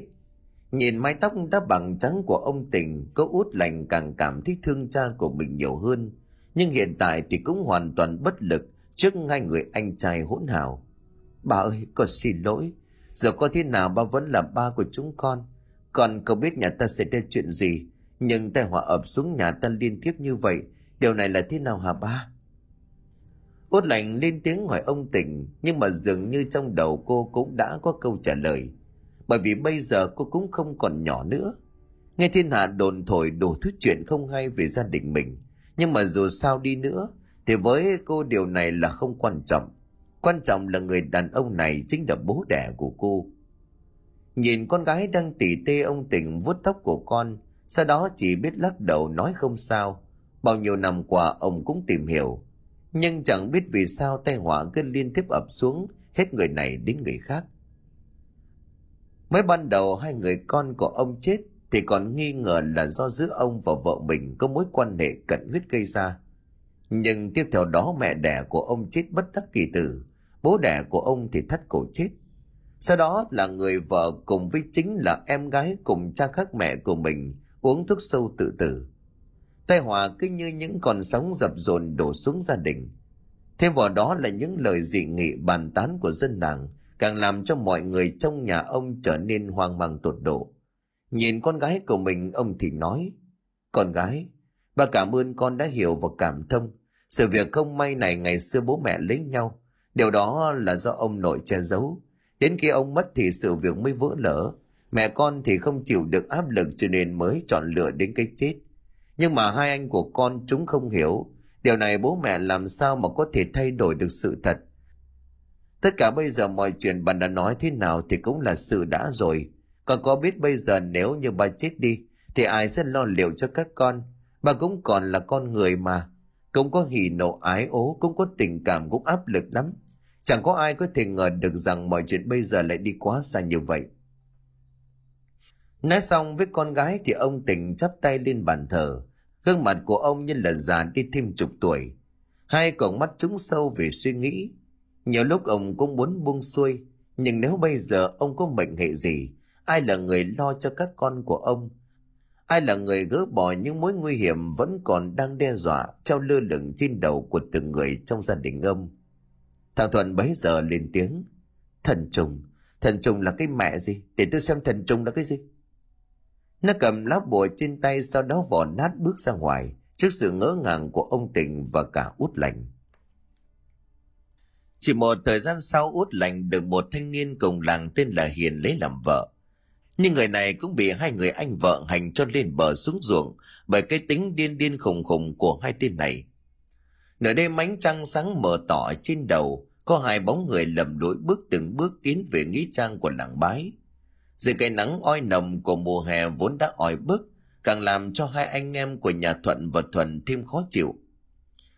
Nhìn mái tóc đã bằng trắng của ông tình cô út lành càng cảm thấy thương cha của mình nhiều hơn. Nhưng hiện tại thì cũng hoàn toàn bất lực trước ngay người anh trai hỗn hào. Bà ơi, con xin lỗi. Giờ có thế nào ba vẫn là ba của chúng con? Còn không biết nhà ta sẽ ra chuyện gì, nhưng tai họa ập xuống nhà ta liên tiếp như vậy. Điều này là thế nào hả ba? Út lạnh lên tiếng hỏi ông tỉnh, nhưng mà dường như trong đầu cô cũng đã có câu trả lời. Bởi vì bây giờ cô cũng không còn nhỏ nữa. Nghe thiên hạ đồn thổi đủ thứ chuyện không hay về gia đình mình, nhưng mà dù sao đi nữa thì với cô điều này là không quan trọng. Quan trọng là người đàn ông này chính là bố đẻ của cô. Nhìn con gái đang tỉ tê ông tỉnh vuốt tóc của con, sau đó chỉ biết lắc đầu nói không sao. Bao nhiêu năm qua ông cũng tìm hiểu. Nhưng chẳng biết vì sao tai họa cứ liên tiếp ập xuống, hết người này đến người khác. Mới ban đầu hai người con của ông chết, thì còn nghi ngờ là do giữa ông và vợ mình có mối quan hệ cận huyết gây ra nhưng tiếp theo đó mẹ đẻ của ông chết bất đắc kỳ tử, bố đẻ của ông thì thắt cổ chết. Sau đó là người vợ cùng với chính là em gái cùng cha khác mẹ của mình uống thuốc sâu tự tử. Tai họa cứ như những con sóng dập dồn đổ xuống gia đình. Thêm vào đó là những lời dị nghị bàn tán của dân làng càng làm cho mọi người trong nhà ông trở nên hoang mang tột độ. Nhìn con gái của mình, ông thì nói, con gái bà cảm ơn con đã hiểu và cảm thông. Sự việc không may này ngày xưa bố mẹ lấy nhau. Điều đó là do ông nội che giấu. Đến khi ông mất thì sự việc mới vỡ lở. Mẹ con thì không chịu được áp lực cho nên mới chọn lựa đến cái chết. Nhưng mà hai anh của con chúng không hiểu. Điều này bố mẹ làm sao mà có thể thay đổi được sự thật? Tất cả bây giờ mọi chuyện bạn đã nói thế nào thì cũng là sự đã rồi. Con có biết bây giờ nếu như bà chết đi thì ai sẽ lo liệu cho các con? Bà cũng còn là con người mà. Cũng có hỉ nộ ái ố, cũng có tình cảm cũng áp lực lắm. Chẳng có ai có thể ngờ được rằng mọi chuyện bây giờ lại đi quá xa như vậy. Nói xong với con gái thì ông tỉnh chắp tay lên bàn thờ. Gương mặt của ông như là già đi thêm chục tuổi. Hai cổng mắt trúng sâu về suy nghĩ. Nhiều lúc ông cũng muốn buông xuôi, nhưng nếu bây giờ ông có mệnh hệ gì, ai là người lo cho các con của ông? Ai là người gỡ bỏ những mối nguy hiểm vẫn còn đang đe dọa treo lơ lửng trên đầu của từng người trong gia đình ông? Thằng thuận bấy giờ lên tiếng. Thần trùng thần trùng là cái mẹ gì? Để tôi xem thần trùng là cái gì. Nó cầm lá bùa trên tay sau đó vỏ nát bước ra ngoài trước sự ngỡ ngàng của ông tình và cả út lành. Chỉ một thời gian sau, út lành được một thanh niên cùng làng tên là hiền lấy làm vợ nhưng người này cũng bị hai người anh vợ hành cho lên bờ xuống ruộng bởi cái tính điên điên khùng khùng của hai tên này. Nửa đêm ánh trăng sáng mờ tỏ trên đầu, có hai bóng người lầm lũi bước từng bước tiến về nghĩa trang của làng bái. Dưới cái nắng oi nồng của mùa hè vốn đã oi bức, càng làm cho hai anh em của nhà thuận và thuần thêm khó chịu.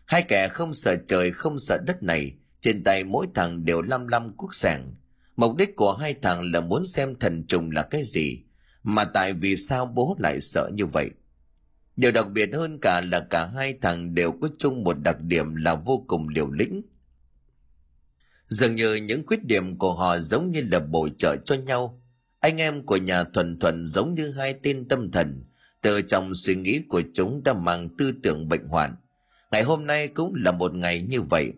Hai kẻ không sợ trời, không sợ đất này, trên tay mỗi thằng đều lăm lăm cuốc sẻng mục đích của hai thằng là muốn xem thần trùng là cái gì, mà tại vì sao bố lại sợ như vậy? Điều đặc biệt hơn cả là cả hai thằng đều có chung một đặc điểm là vô cùng liều lĩnh. Dường như những khuyết điểm của họ giống như là bổ trợ cho nhau. Anh em của nhà thuần thuần giống như hai tên tâm thần, từ trong suy nghĩ của chúng đã mang tư tưởng bệnh hoạn. Ngày hôm nay cũng là một ngày như vậy.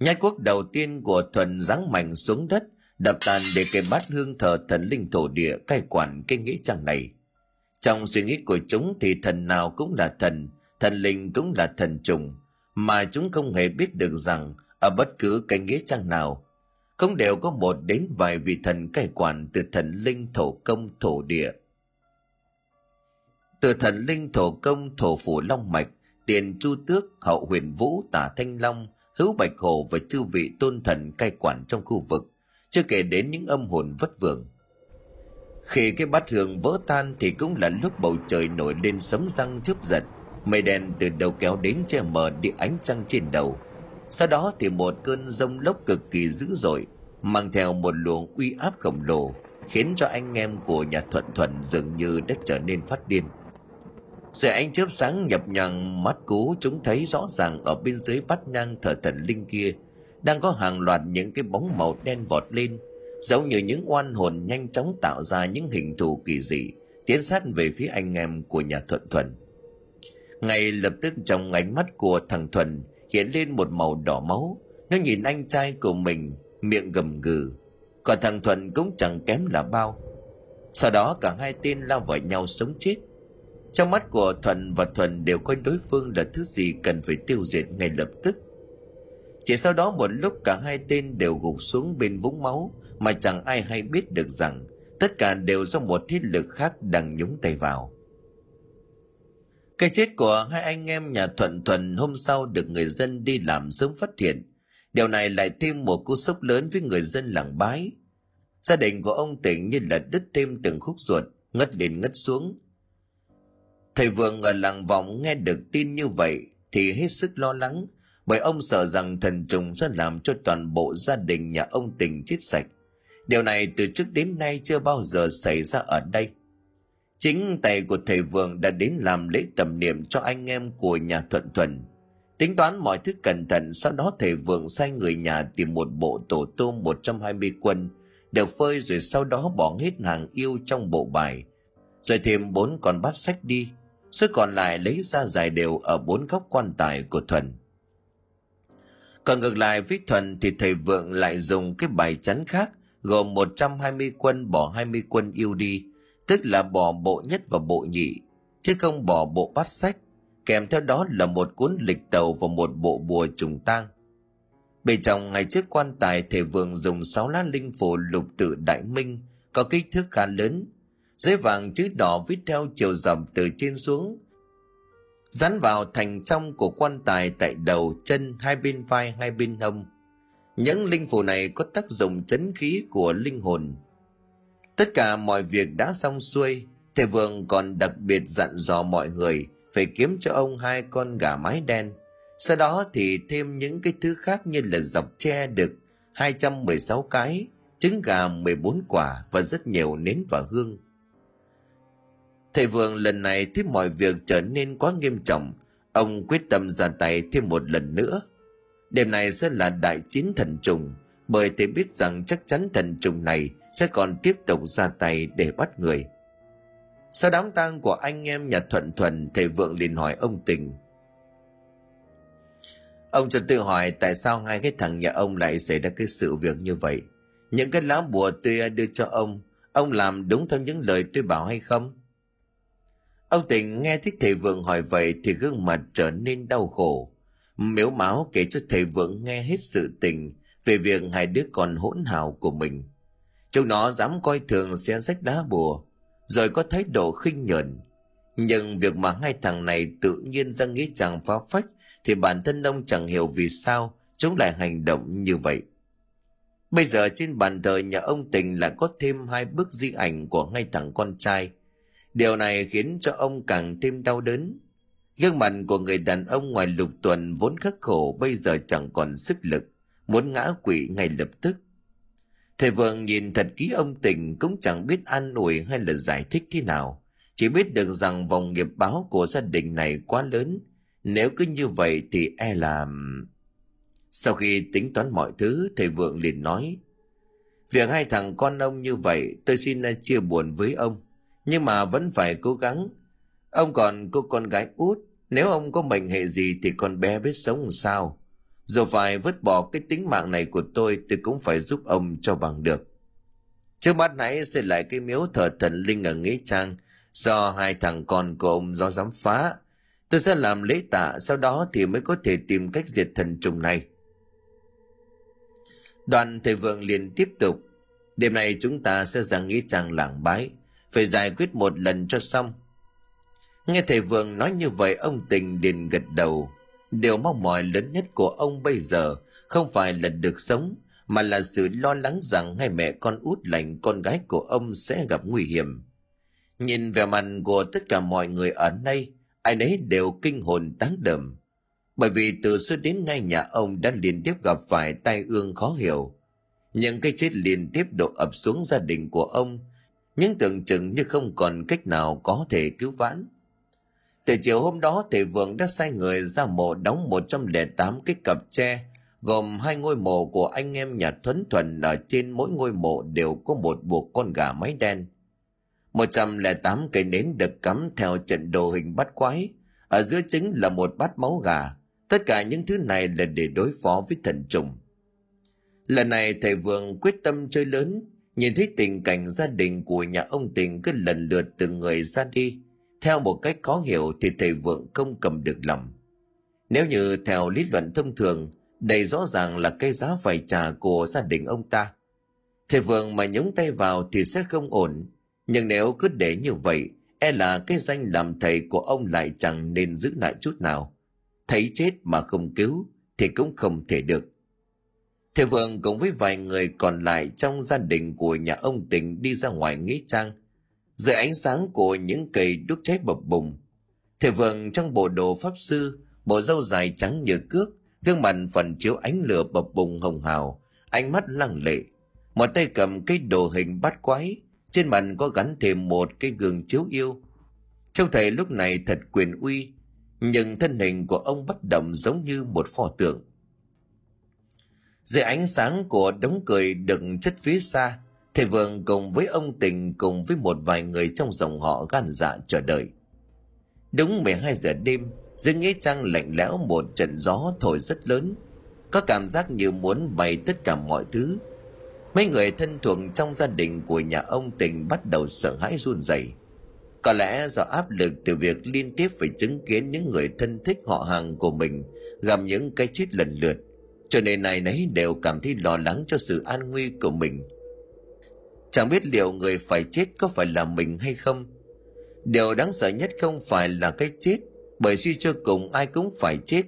Nhát quốc đầu tiên của thuần giáng mạnh xuống đất đập tàn để cái bát hương thờ thần linh thổ địa cai quản cái nghĩa trang này. Trong suy nghĩ của chúng thì thần nào cũng là thần thần linh cũng là thần trùng mà chúng không hề biết được rằng ở bất cứ cái nghĩa trang nào, cũng đều có một đến vài vị thần cai quản từ thần linh thổ công thổ địa. Từ thần linh thổ công thổ phủ long mạch, tiền chu tước, hậu huyền vũ, tả thanh long, hữu bạch hồ và chư vị tôn thần cai quản trong khu vực chưa kể đến những âm hồn vất vưởng. Khi cái bát hương vỡ tan thì cũng là lúc bầu trời nổi lên sấm răng chớp giật. Mây đen từ đầu kéo đến che mờ đi ánh trăng trên đầu. Sau đó thì một cơn rông lốc cực kỳ dữ dội, mang theo một luồng uy áp khổng lồ, khiến cho anh em của nhà thuận thuận dường như đã trở nên phát điên. Sự ánh chớp sáng nhập nhằng, mắt cú chúng thấy rõ ràng ở bên dưới bát nhang thờ thần linh kia đang có hàng loạt những cái bóng màu đen vọt lên, giống như những oan hồn nhanh chóng tạo ra những hình thù kỳ dị, tiến sát về phía anh em của nhà thuận thuần. Ngay lập tức trong ánh mắt của thằng thuần hiện lên một màu đỏ máu. Nó nhìn anh trai của mình, miệng gầm gừ. Còn thằng thuần cũng chẳng kém là bao. Sau đó cả hai tên lao vào nhau sống chết. Trong mắt của thuần và thuần đều coi đối phương là thứ gì cần phải tiêu diệt ngay lập tức chỉ sau đó một lúc cả hai tên đều gục xuống bên vũng máu mà chẳng ai hay biết được rằng tất cả đều do một thiết lực khác đang nhúng tay vào. Cái chết của hai anh em nhà thuận thuần hôm sau được người dân đi làm sớm phát hiện. Điều này lại thêm một cú sốc lớn với người dân làng bái. Gia đình của ông tỉnh như là đứt thêm từng khúc ruột, ngất lên ngất xuống. Thầy vượng ở làng vọng nghe được tin như vậy thì hết sức lo lắng bởi ông sợ rằng thần trùng sẽ làm cho toàn bộ gia đình nhà ông tình chết sạch. Điều này từ trước đến nay chưa bao giờ xảy ra ở đây. Chính tay của thầy vượng đã đến làm lễ tầm niệm cho anh em của nhà thuận thuần. Tính toán mọi thứ cẩn thận, sau đó thầy vượng sai người nhà tìm một bộ tổ tôm 120 quân, đều phơi rồi sau đó bỏ hết hàng yêu trong bộ bài. Rồi thêm bốn con bát sách đi số còn lại lấy ra giải đều ở bốn góc quan tài của thuần còn ngược lại với thuần thì thầy vượng lại dùng cái bài chắn khác, gồm 120 quân bỏ 20 quân yêu đi, tức là bỏ bộ nhất và bộ nhị, chứ không bỏ bộ bát sách. Kèm theo đó là một cuốn lịch tàu và một bộ bùa trùng tang. Bên trong ngày trước quan tài, thầy vượng dùng sáu lá linh phù lục tự đại minh, có kích thước khá lớn. Giấy vàng chữ đỏ viết theo chiều dọc từ trên xuống dán vào thành trong của quan tài tại đầu chân hai bên vai hai bên hông. Những linh phù này có tác dụng chấn khí của linh hồn. Tất cả mọi việc đã xong xuôi thầy vượng còn đặc biệt dặn dò mọi người phải kiếm cho ông hai con gà mái đen. Sau đó thì thêm những cái thứ khác như là dọc tre được 216 cái, trứng gà 14 quả và rất nhiều nến và hương. Thầy Vương lần này thấy mọi việc trở nên quá nghiêm trọng, ông quyết tâm ra tay thêm một lần nữa. Đêm này sẽ là đại chiến thần trùng, bởi thầy biết rằng chắc chắn thần trùng này sẽ còn tiếp tục ra tay để bắt người. Sau đám tang của anh em nhà Thuận Thuần, thầy Vượng liền hỏi ông Tình. Ông trần tự hỏi tại sao hai cái thằng nhà ông lại xảy ra cái sự việc như vậy. Những cái lá bùa tôi đưa cho ông, ông làm đúng theo những lời tôi bảo hay không? Ông Tình nghe thích thầy Vượng hỏi vậy thì gương mặt trở nên đau khổ. Miếu máu kể cho thầy Vượng nghe hết sự tình về việc hai đứa con hỗn hào của mình. Chúng nó dám coi thường xé rách đá bùa, rồi có thái độ khinh nhẫn. Nhưng việc mà hai thằng này tự nhiên ra nghĩ chẳng phá phách thì bản thân ông chẳng hiểu vì sao chúng lại hành động như vậy. Bây giờ trên bàn thờ nhà ông Tình lại có thêm hai bức di ảnh của ngay thằng con trai. Điều này khiến cho ông càng thêm đau đớn. Gương mặt của người đàn ông ngoài lục tuần vốn khắc khổ bây giờ chẳng còn sức lực, muốn ngã quỵ ngay lập tức. Thầy Vượng nhìn thật kỹ ông Tình cũng chẳng biết an ủi hay là giải thích thế nào. Chỉ biết được rằng vòng nghiệp báo của gia đình này quá lớn, nếu cứ như vậy thì e là... Sau khi tính toán mọi thứ, thầy Vượng liền nói, Việc hai thằng con ông như vậy, tôi xin chia buồn với ông, nhưng mà vẫn phải cố gắng. Ông còn cô con gái út, nếu ông có mệnh hệ gì thì con bé biết sống làm sao. Dù phải vứt bỏ cái tính mạng này của tôi, tôi cũng phải giúp ông cho bằng được. Trước mắt nãy xây lại cái miếu thờ thần linh ở Nghĩa Trang, do hai thằng con của ông do dám phá, Tôi sẽ làm lễ tạ, sau đó thì mới có thể tìm cách diệt thần trùng này. Đoàn thầy vượng liền tiếp tục. Đêm nay chúng ta sẽ ra nghĩa trang làng bái, phải giải quyết một lần cho xong. Nghe thầy vượng nói như vậy ông tình liền gật đầu. Điều mong mỏi lớn nhất của ông bây giờ không phải là được sống, mà là sự lo lắng rằng hai mẹ con út lành con gái của ông sẽ gặp nguy hiểm. Nhìn vẻ mặt của tất cả mọi người ở đây, ai nấy đều kinh hồn tán đầm bởi vì từ xưa đến nay nhà ông đã liên tiếp gặp phải tai ương khó hiểu những cái chết liên tiếp đổ ập xuống gia đình của ông những tưởng chừng như không còn cách nào có thể cứu vãn Từ chiều hôm đó thầy Vượng đã sai người ra mộ đóng 108 cái cặp tre gồm hai ngôi mộ của anh em nhà Thuấn Thuần ở trên mỗi ngôi mộ đều có một buộc con gà máy đen. 108 cây nến được cắm theo trận đồ hình bắt quái, ở giữa chính là một bát máu gà. Tất cả những thứ này là để đối phó với thần trùng. Lần này thầy Vượng quyết tâm chơi lớn, nhìn thấy tình cảnh gia đình của nhà ông Tình cứ lần lượt từng người ra đi. Theo một cách khó hiểu thì thầy Vượng không cầm được lòng. Nếu như theo lý luận thông thường, đây rõ ràng là cái giá phải trả của gia đình ông ta. Thầy Vượng mà nhúng tay vào thì sẽ không ổn, nhưng nếu cứ để như vậy, e là cái danh làm thầy của ông lại chẳng nên giữ lại chút nào. Thấy chết mà không cứu thì cũng không thể được. Thầy Vượng cùng với vài người còn lại trong gia đình của nhà ông Tình đi ra ngoài nghĩa trang. Dưới ánh sáng của những cây đúc cháy bập bùng, thầy Vượng trong bộ đồ pháp sư, bộ râu dài trắng như cước, gương mặt phần chiếu ánh lửa bập bùng hồng hào, ánh mắt lăng lệ. Một tay cầm cái đồ hình bát quái, trên mặt có gắn thêm một cái gương chiếu yêu. Trông thầy lúc này thật quyền uy, nhưng thân hình của ông bất động giống như một pho tượng. Dưới ánh sáng của đống cười đựng chất phía xa, thầy vượng cùng với ông tình cùng với một vài người trong dòng họ gan dạ chờ đợi. Đúng 12 giờ đêm, dưới nghĩa trang lạnh lẽo một trận gió thổi rất lớn, có cảm giác như muốn bày tất cả mọi thứ. Mấy người thân thuộc trong gia đình của nhà ông tình bắt đầu sợ hãi run rẩy. Có lẽ do áp lực từ việc liên tiếp phải chứng kiến những người thân thích họ hàng của mình gặp những cái chết lần lượt, cho nên này nấy đều cảm thấy lo lắng cho sự an nguy của mình. Chẳng biết liệu người phải chết có phải là mình hay không. Điều đáng sợ nhất không phải là cái chết, bởi suy cho cùng ai cũng phải chết.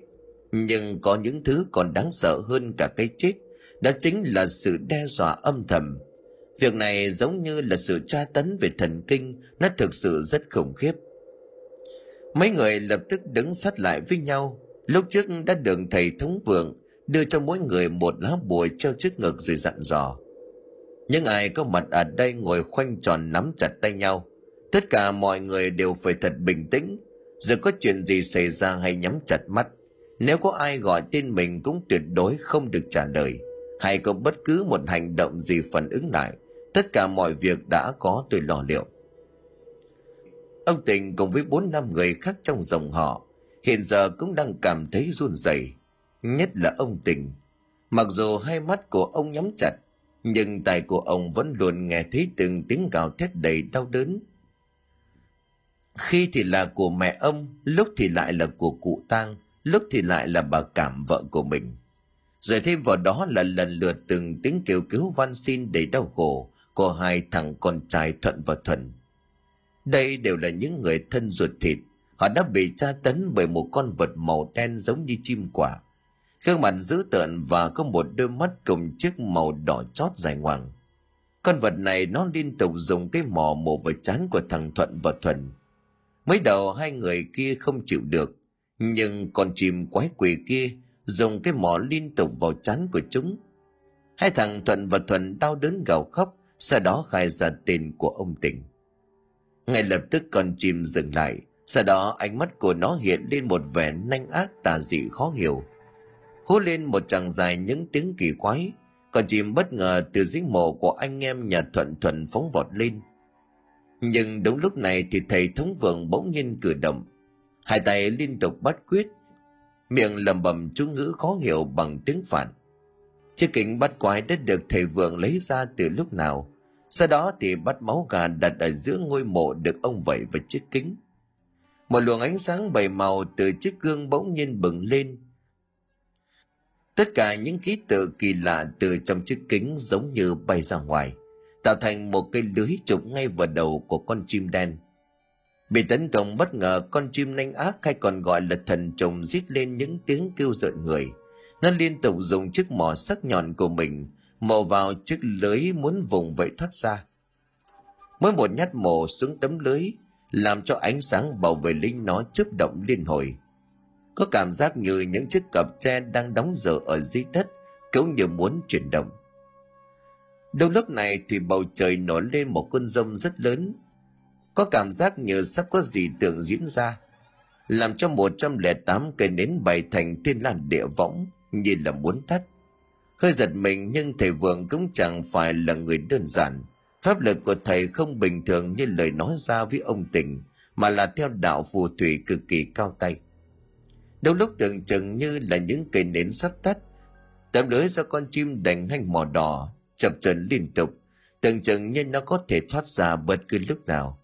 Nhưng có những thứ còn đáng sợ hơn cả cái chết, đó chính là sự đe dọa âm thầm. Việc này giống như là sự tra tấn về thần kinh, nó thực sự rất khủng khiếp. Mấy người lập tức đứng sát lại với nhau, lúc trước đã được thầy thống vượng đưa cho mỗi người một lá bùa treo trước ngực rồi dặn dò. Những ai có mặt ở đây ngồi khoanh tròn nắm chặt tay nhau. Tất cả mọi người đều phải thật bình tĩnh. Giờ có chuyện gì xảy ra hay nhắm chặt mắt. Nếu có ai gọi tên mình cũng tuyệt đối không được trả lời. Hay có bất cứ một hành động gì phản ứng lại. Tất cả mọi việc đã có tôi lo liệu. Ông Tình cùng với bốn năm người khác trong dòng họ, hiện giờ cũng đang cảm thấy run rẩy nhất là ông tình. Mặc dù hai mắt của ông nhắm chặt, nhưng tai của ông vẫn luôn nghe thấy từng tiếng gào thét đầy đau đớn. Khi thì là của mẹ ông, lúc thì lại là của cụ tang, lúc thì lại là bà cảm vợ của mình. Rồi thêm vào đó là lần lượt từng tiếng kêu cứu van xin đầy đau khổ của hai thằng con trai thuận và thuần. Đây đều là những người thân ruột thịt. Họ đã bị tra tấn bởi một con vật màu đen giống như chim quả gương mặt dữ tợn và có một đôi mắt cùng chiếc màu đỏ chót dài ngoằng. Con vật này nó liên tục dùng cái mỏ mổ vào chán của thằng thuận và thuần. Mới đầu hai người kia không chịu được, nhưng con chim quái quỷ kia dùng cái mỏ liên tục vào chán của chúng. Hai thằng thuận và thuần đau đớn gào khóc, sau đó khai ra tên của ông tỉnh ngay lập tức con chim dừng lại, sau đó ánh mắt của nó hiện lên một vẻ nanh ác tà dị khó hiểu hú lên một tràng dài những tiếng kỳ quái. Còn chim bất ngờ từ dưới mộ của anh em nhà thuận thuận phóng vọt lên. Nhưng đúng lúc này thì thầy thống vượng bỗng nhiên cử động. Hai tay liên tục bắt quyết, miệng lầm bầm chú ngữ khó hiểu bằng tiếng phản chiếc kính bắt quái đã được thầy vượng lấy ra từ lúc nào. Sau đó thì bắt máu gà đặt ở giữa ngôi mộ được ông vẩy vào chiếc kính. Một luồng ánh sáng bảy màu từ chiếc gương bỗng nhiên bừng lên tất cả những ký tự kỳ lạ từ trong chiếc kính giống như bay ra ngoài, tạo thành một cây lưới chụp ngay vào đầu của con chim đen. Bị tấn công bất ngờ, con chim nanh ác hay còn gọi là thần trùng rít lên những tiếng kêu rợn người. Nó liên tục dùng chiếc mỏ sắc nhọn của mình mò vào chiếc lưới muốn vùng vậy thoát ra. Mỗi một nhát mổ xuống tấm lưới, làm cho ánh sáng bảo vệ linh nó chớp động liên hồi có cảm giác như những chiếc cặp tre đang đóng dở ở dưới đất cũng như muốn chuyển động đâu lúc này thì bầu trời nổi lên một cơn rông rất lớn có cảm giác như sắp có gì tưởng diễn ra làm cho 108 cây nến bày thành thiên lan địa võng như là muốn tắt. Hơi giật mình nhưng thầy Vượng cũng chẳng phải là người đơn giản. Pháp lực của thầy không bình thường như lời nói ra với ông Tình, mà là theo đạo phù thủy cực kỳ cao tay đâu lúc tưởng chừng như là những cây nến sắp tắt, tấm lưới do con chim đành hành mỏ đỏ, chập chờn liên tục, tưởng chừng như nó có thể thoát ra bất cứ lúc nào.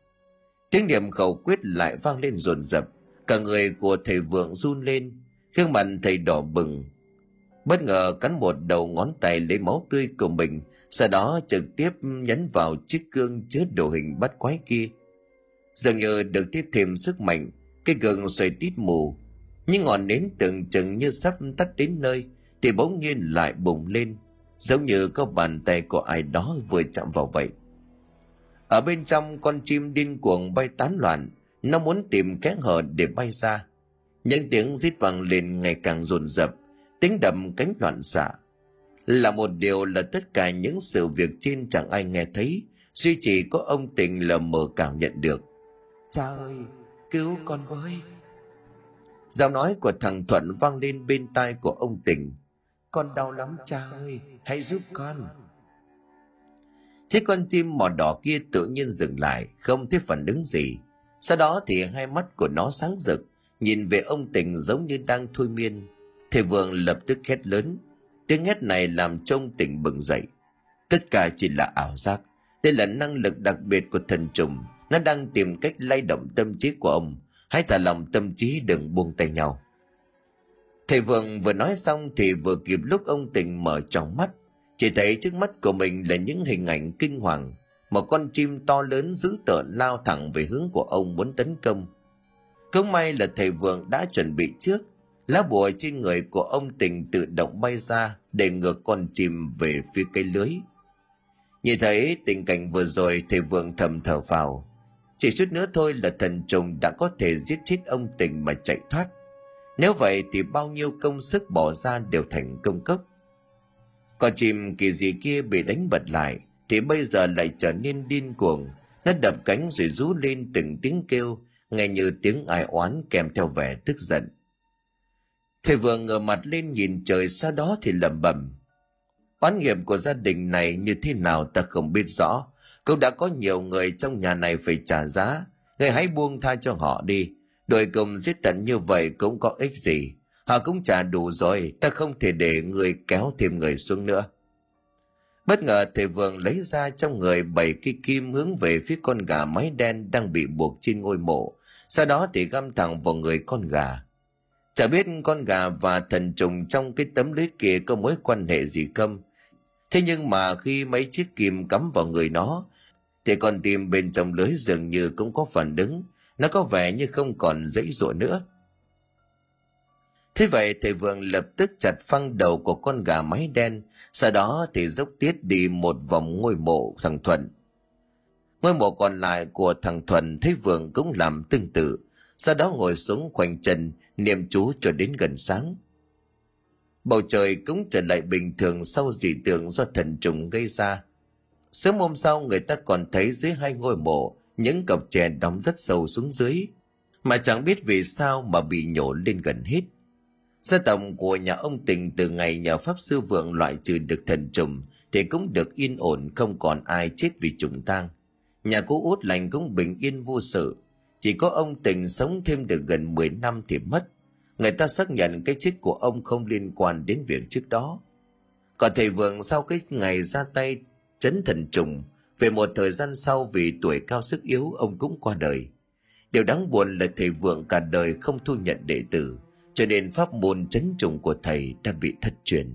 Tiếng niệm khẩu quyết lại vang lên rồn rập, cả người của thầy vượng run lên, gương mặt thầy đỏ bừng. Bất ngờ cắn một đầu ngón tay lấy máu tươi của mình, sau đó trực tiếp nhấn vào chiếc gương chứa đồ hình bắt quái kia. Dường như được tiếp thêm sức mạnh, cái gương xoay tít mù, nhưng ngọn nến tưởng chừng như sắp tắt đến nơi, thì bỗng nhiên lại bùng lên, giống như có bàn tay của ai đó vừa chạm vào vậy. Ở bên trong con chim điên cuồng bay tán loạn, nó muốn tìm kẽ hở để bay ra. Những tiếng rít vang lên ngày càng dồn dập, tiếng đầm cánh loạn xạ. Là một điều là tất cả những sự việc trên chẳng ai nghe thấy, duy chỉ có ông tình lờ mờ cảm nhận được. Cha ơi, cứu con với! Giọng nói của thằng Thuận vang lên bên tai của ông tình. Con đau lắm cha ơi, hãy giúp con! Thế con chim mỏ đỏ kia tự nhiên dừng lại, không thấy phản ứng gì. Sau đó thì hai mắt của nó sáng rực, nhìn về ông tình giống như đang thôi miên. Thầy vượng lập tức hét lớn. Tiếng hét này làm trông tình bừng dậy. Tất cả chỉ là ảo giác. Đây là năng lực đặc biệt của thần trùng. Nó đang tìm cách lay động tâm trí của ông. Hãy thả lòng tâm trí, đừng buông tay nhau. Thầy vượng vừa nói xong thì vừa kịp lúc ông tình mở tròng mắt. Chỉ thấy trước mắt của mình là những hình ảnh kinh hoàng. Một con chim to lớn dữ tợn lao thẳng về hướng của ông muốn tấn công. Cứ may là thầy vượng đã chuẩn bị trước. Lá bùa trên người của ông tình tự động bay ra để ngược con chim về phía cây lưới. Nhìn thấy tình cảnh vừa rồi, thầy vượng thầm thở vào chỉ chút nữa thôi là thần trùng đã có thể giết chết ông tình mà chạy thoát. Nếu vậy thì bao nhiêu công sức bỏ ra đều thành công cốc. Con chim kỳ gì kia bị đánh bật lại, thì bây giờ lại trở nên điên cuồng. Nó đập cánh rồi rú lên từng tiếng kêu, nghe như tiếng ai oán kèm theo vẻ tức giận. Thầy vừa ngửa mặt lên nhìn trời, sau đó thì lẩm bẩm. Oán nghiệp của gia đình này như thế nào ta không biết rõ cũng đã có nhiều người trong nhà này phải trả giá. Người hãy buông tha cho họ đi. Đội cùng giết tận như vậy cũng có ích gì? Họ cũng trả đủ rồi, ta không thể để người kéo thêm người xuống nữa. Bất ngờ thầy vượng lấy ra trong người bảy cây kim hướng về phía con gà mái đen đang bị buộc trên ngôi mộ. Sau đó thì găm thẳng vào người con gà. Chả biết con gà và thần trùng trong cái tấm lưới kia có mối quan hệ gì không? Thế nhưng mà khi mấy chiếc kim cắm vào người nó thì con tim bên trong lưới dường như cũng có phản ứng nó có vẻ như không còn dãy dụa nữa Thế vậy thầy Vượng lập tức chặt phăng đầu của con gà mái đen, sau đó thì dốc tiết đi một vòng ngôi mộ thằng Thuận. Ngôi mộ còn lại của thằng Thuận thấy Vượng cũng làm tương tự, sau đó ngồi xuống khoanh chân, niệm chú cho đến gần sáng. Bầu trời cũng trở lại bình thường sau dị tượng do thần trùng gây ra. Sớm hôm sau người ta còn thấy dưới hai ngôi mộ những cọc chè đóng rất sâu xuống dưới, mà chẳng biết vì sao mà bị nhổ lên gần hết. Gia tộc của nhà ông Tình từ ngày nhà Pháp Sư Vượng loại trừ được thần trùng thì cũng được yên ổn không còn ai chết vì trùng tang. Nhà cô út lành cũng bình yên vô sự. Chỉ có ông Tình sống thêm được gần 10 năm thì mất. Người ta xác nhận cái chết của ông không liên quan đến việc trước đó. Còn thầy Vượng sau cái ngày ra tay chấn thần trùng, về một thời gian sau vì tuổi cao sức yếu ông cũng qua đời. Điều đáng buồn là thầy Vượng cả đời không thu nhận đệ tử cho nên pháp môn chấn trùng của thầy đã bị thất truyền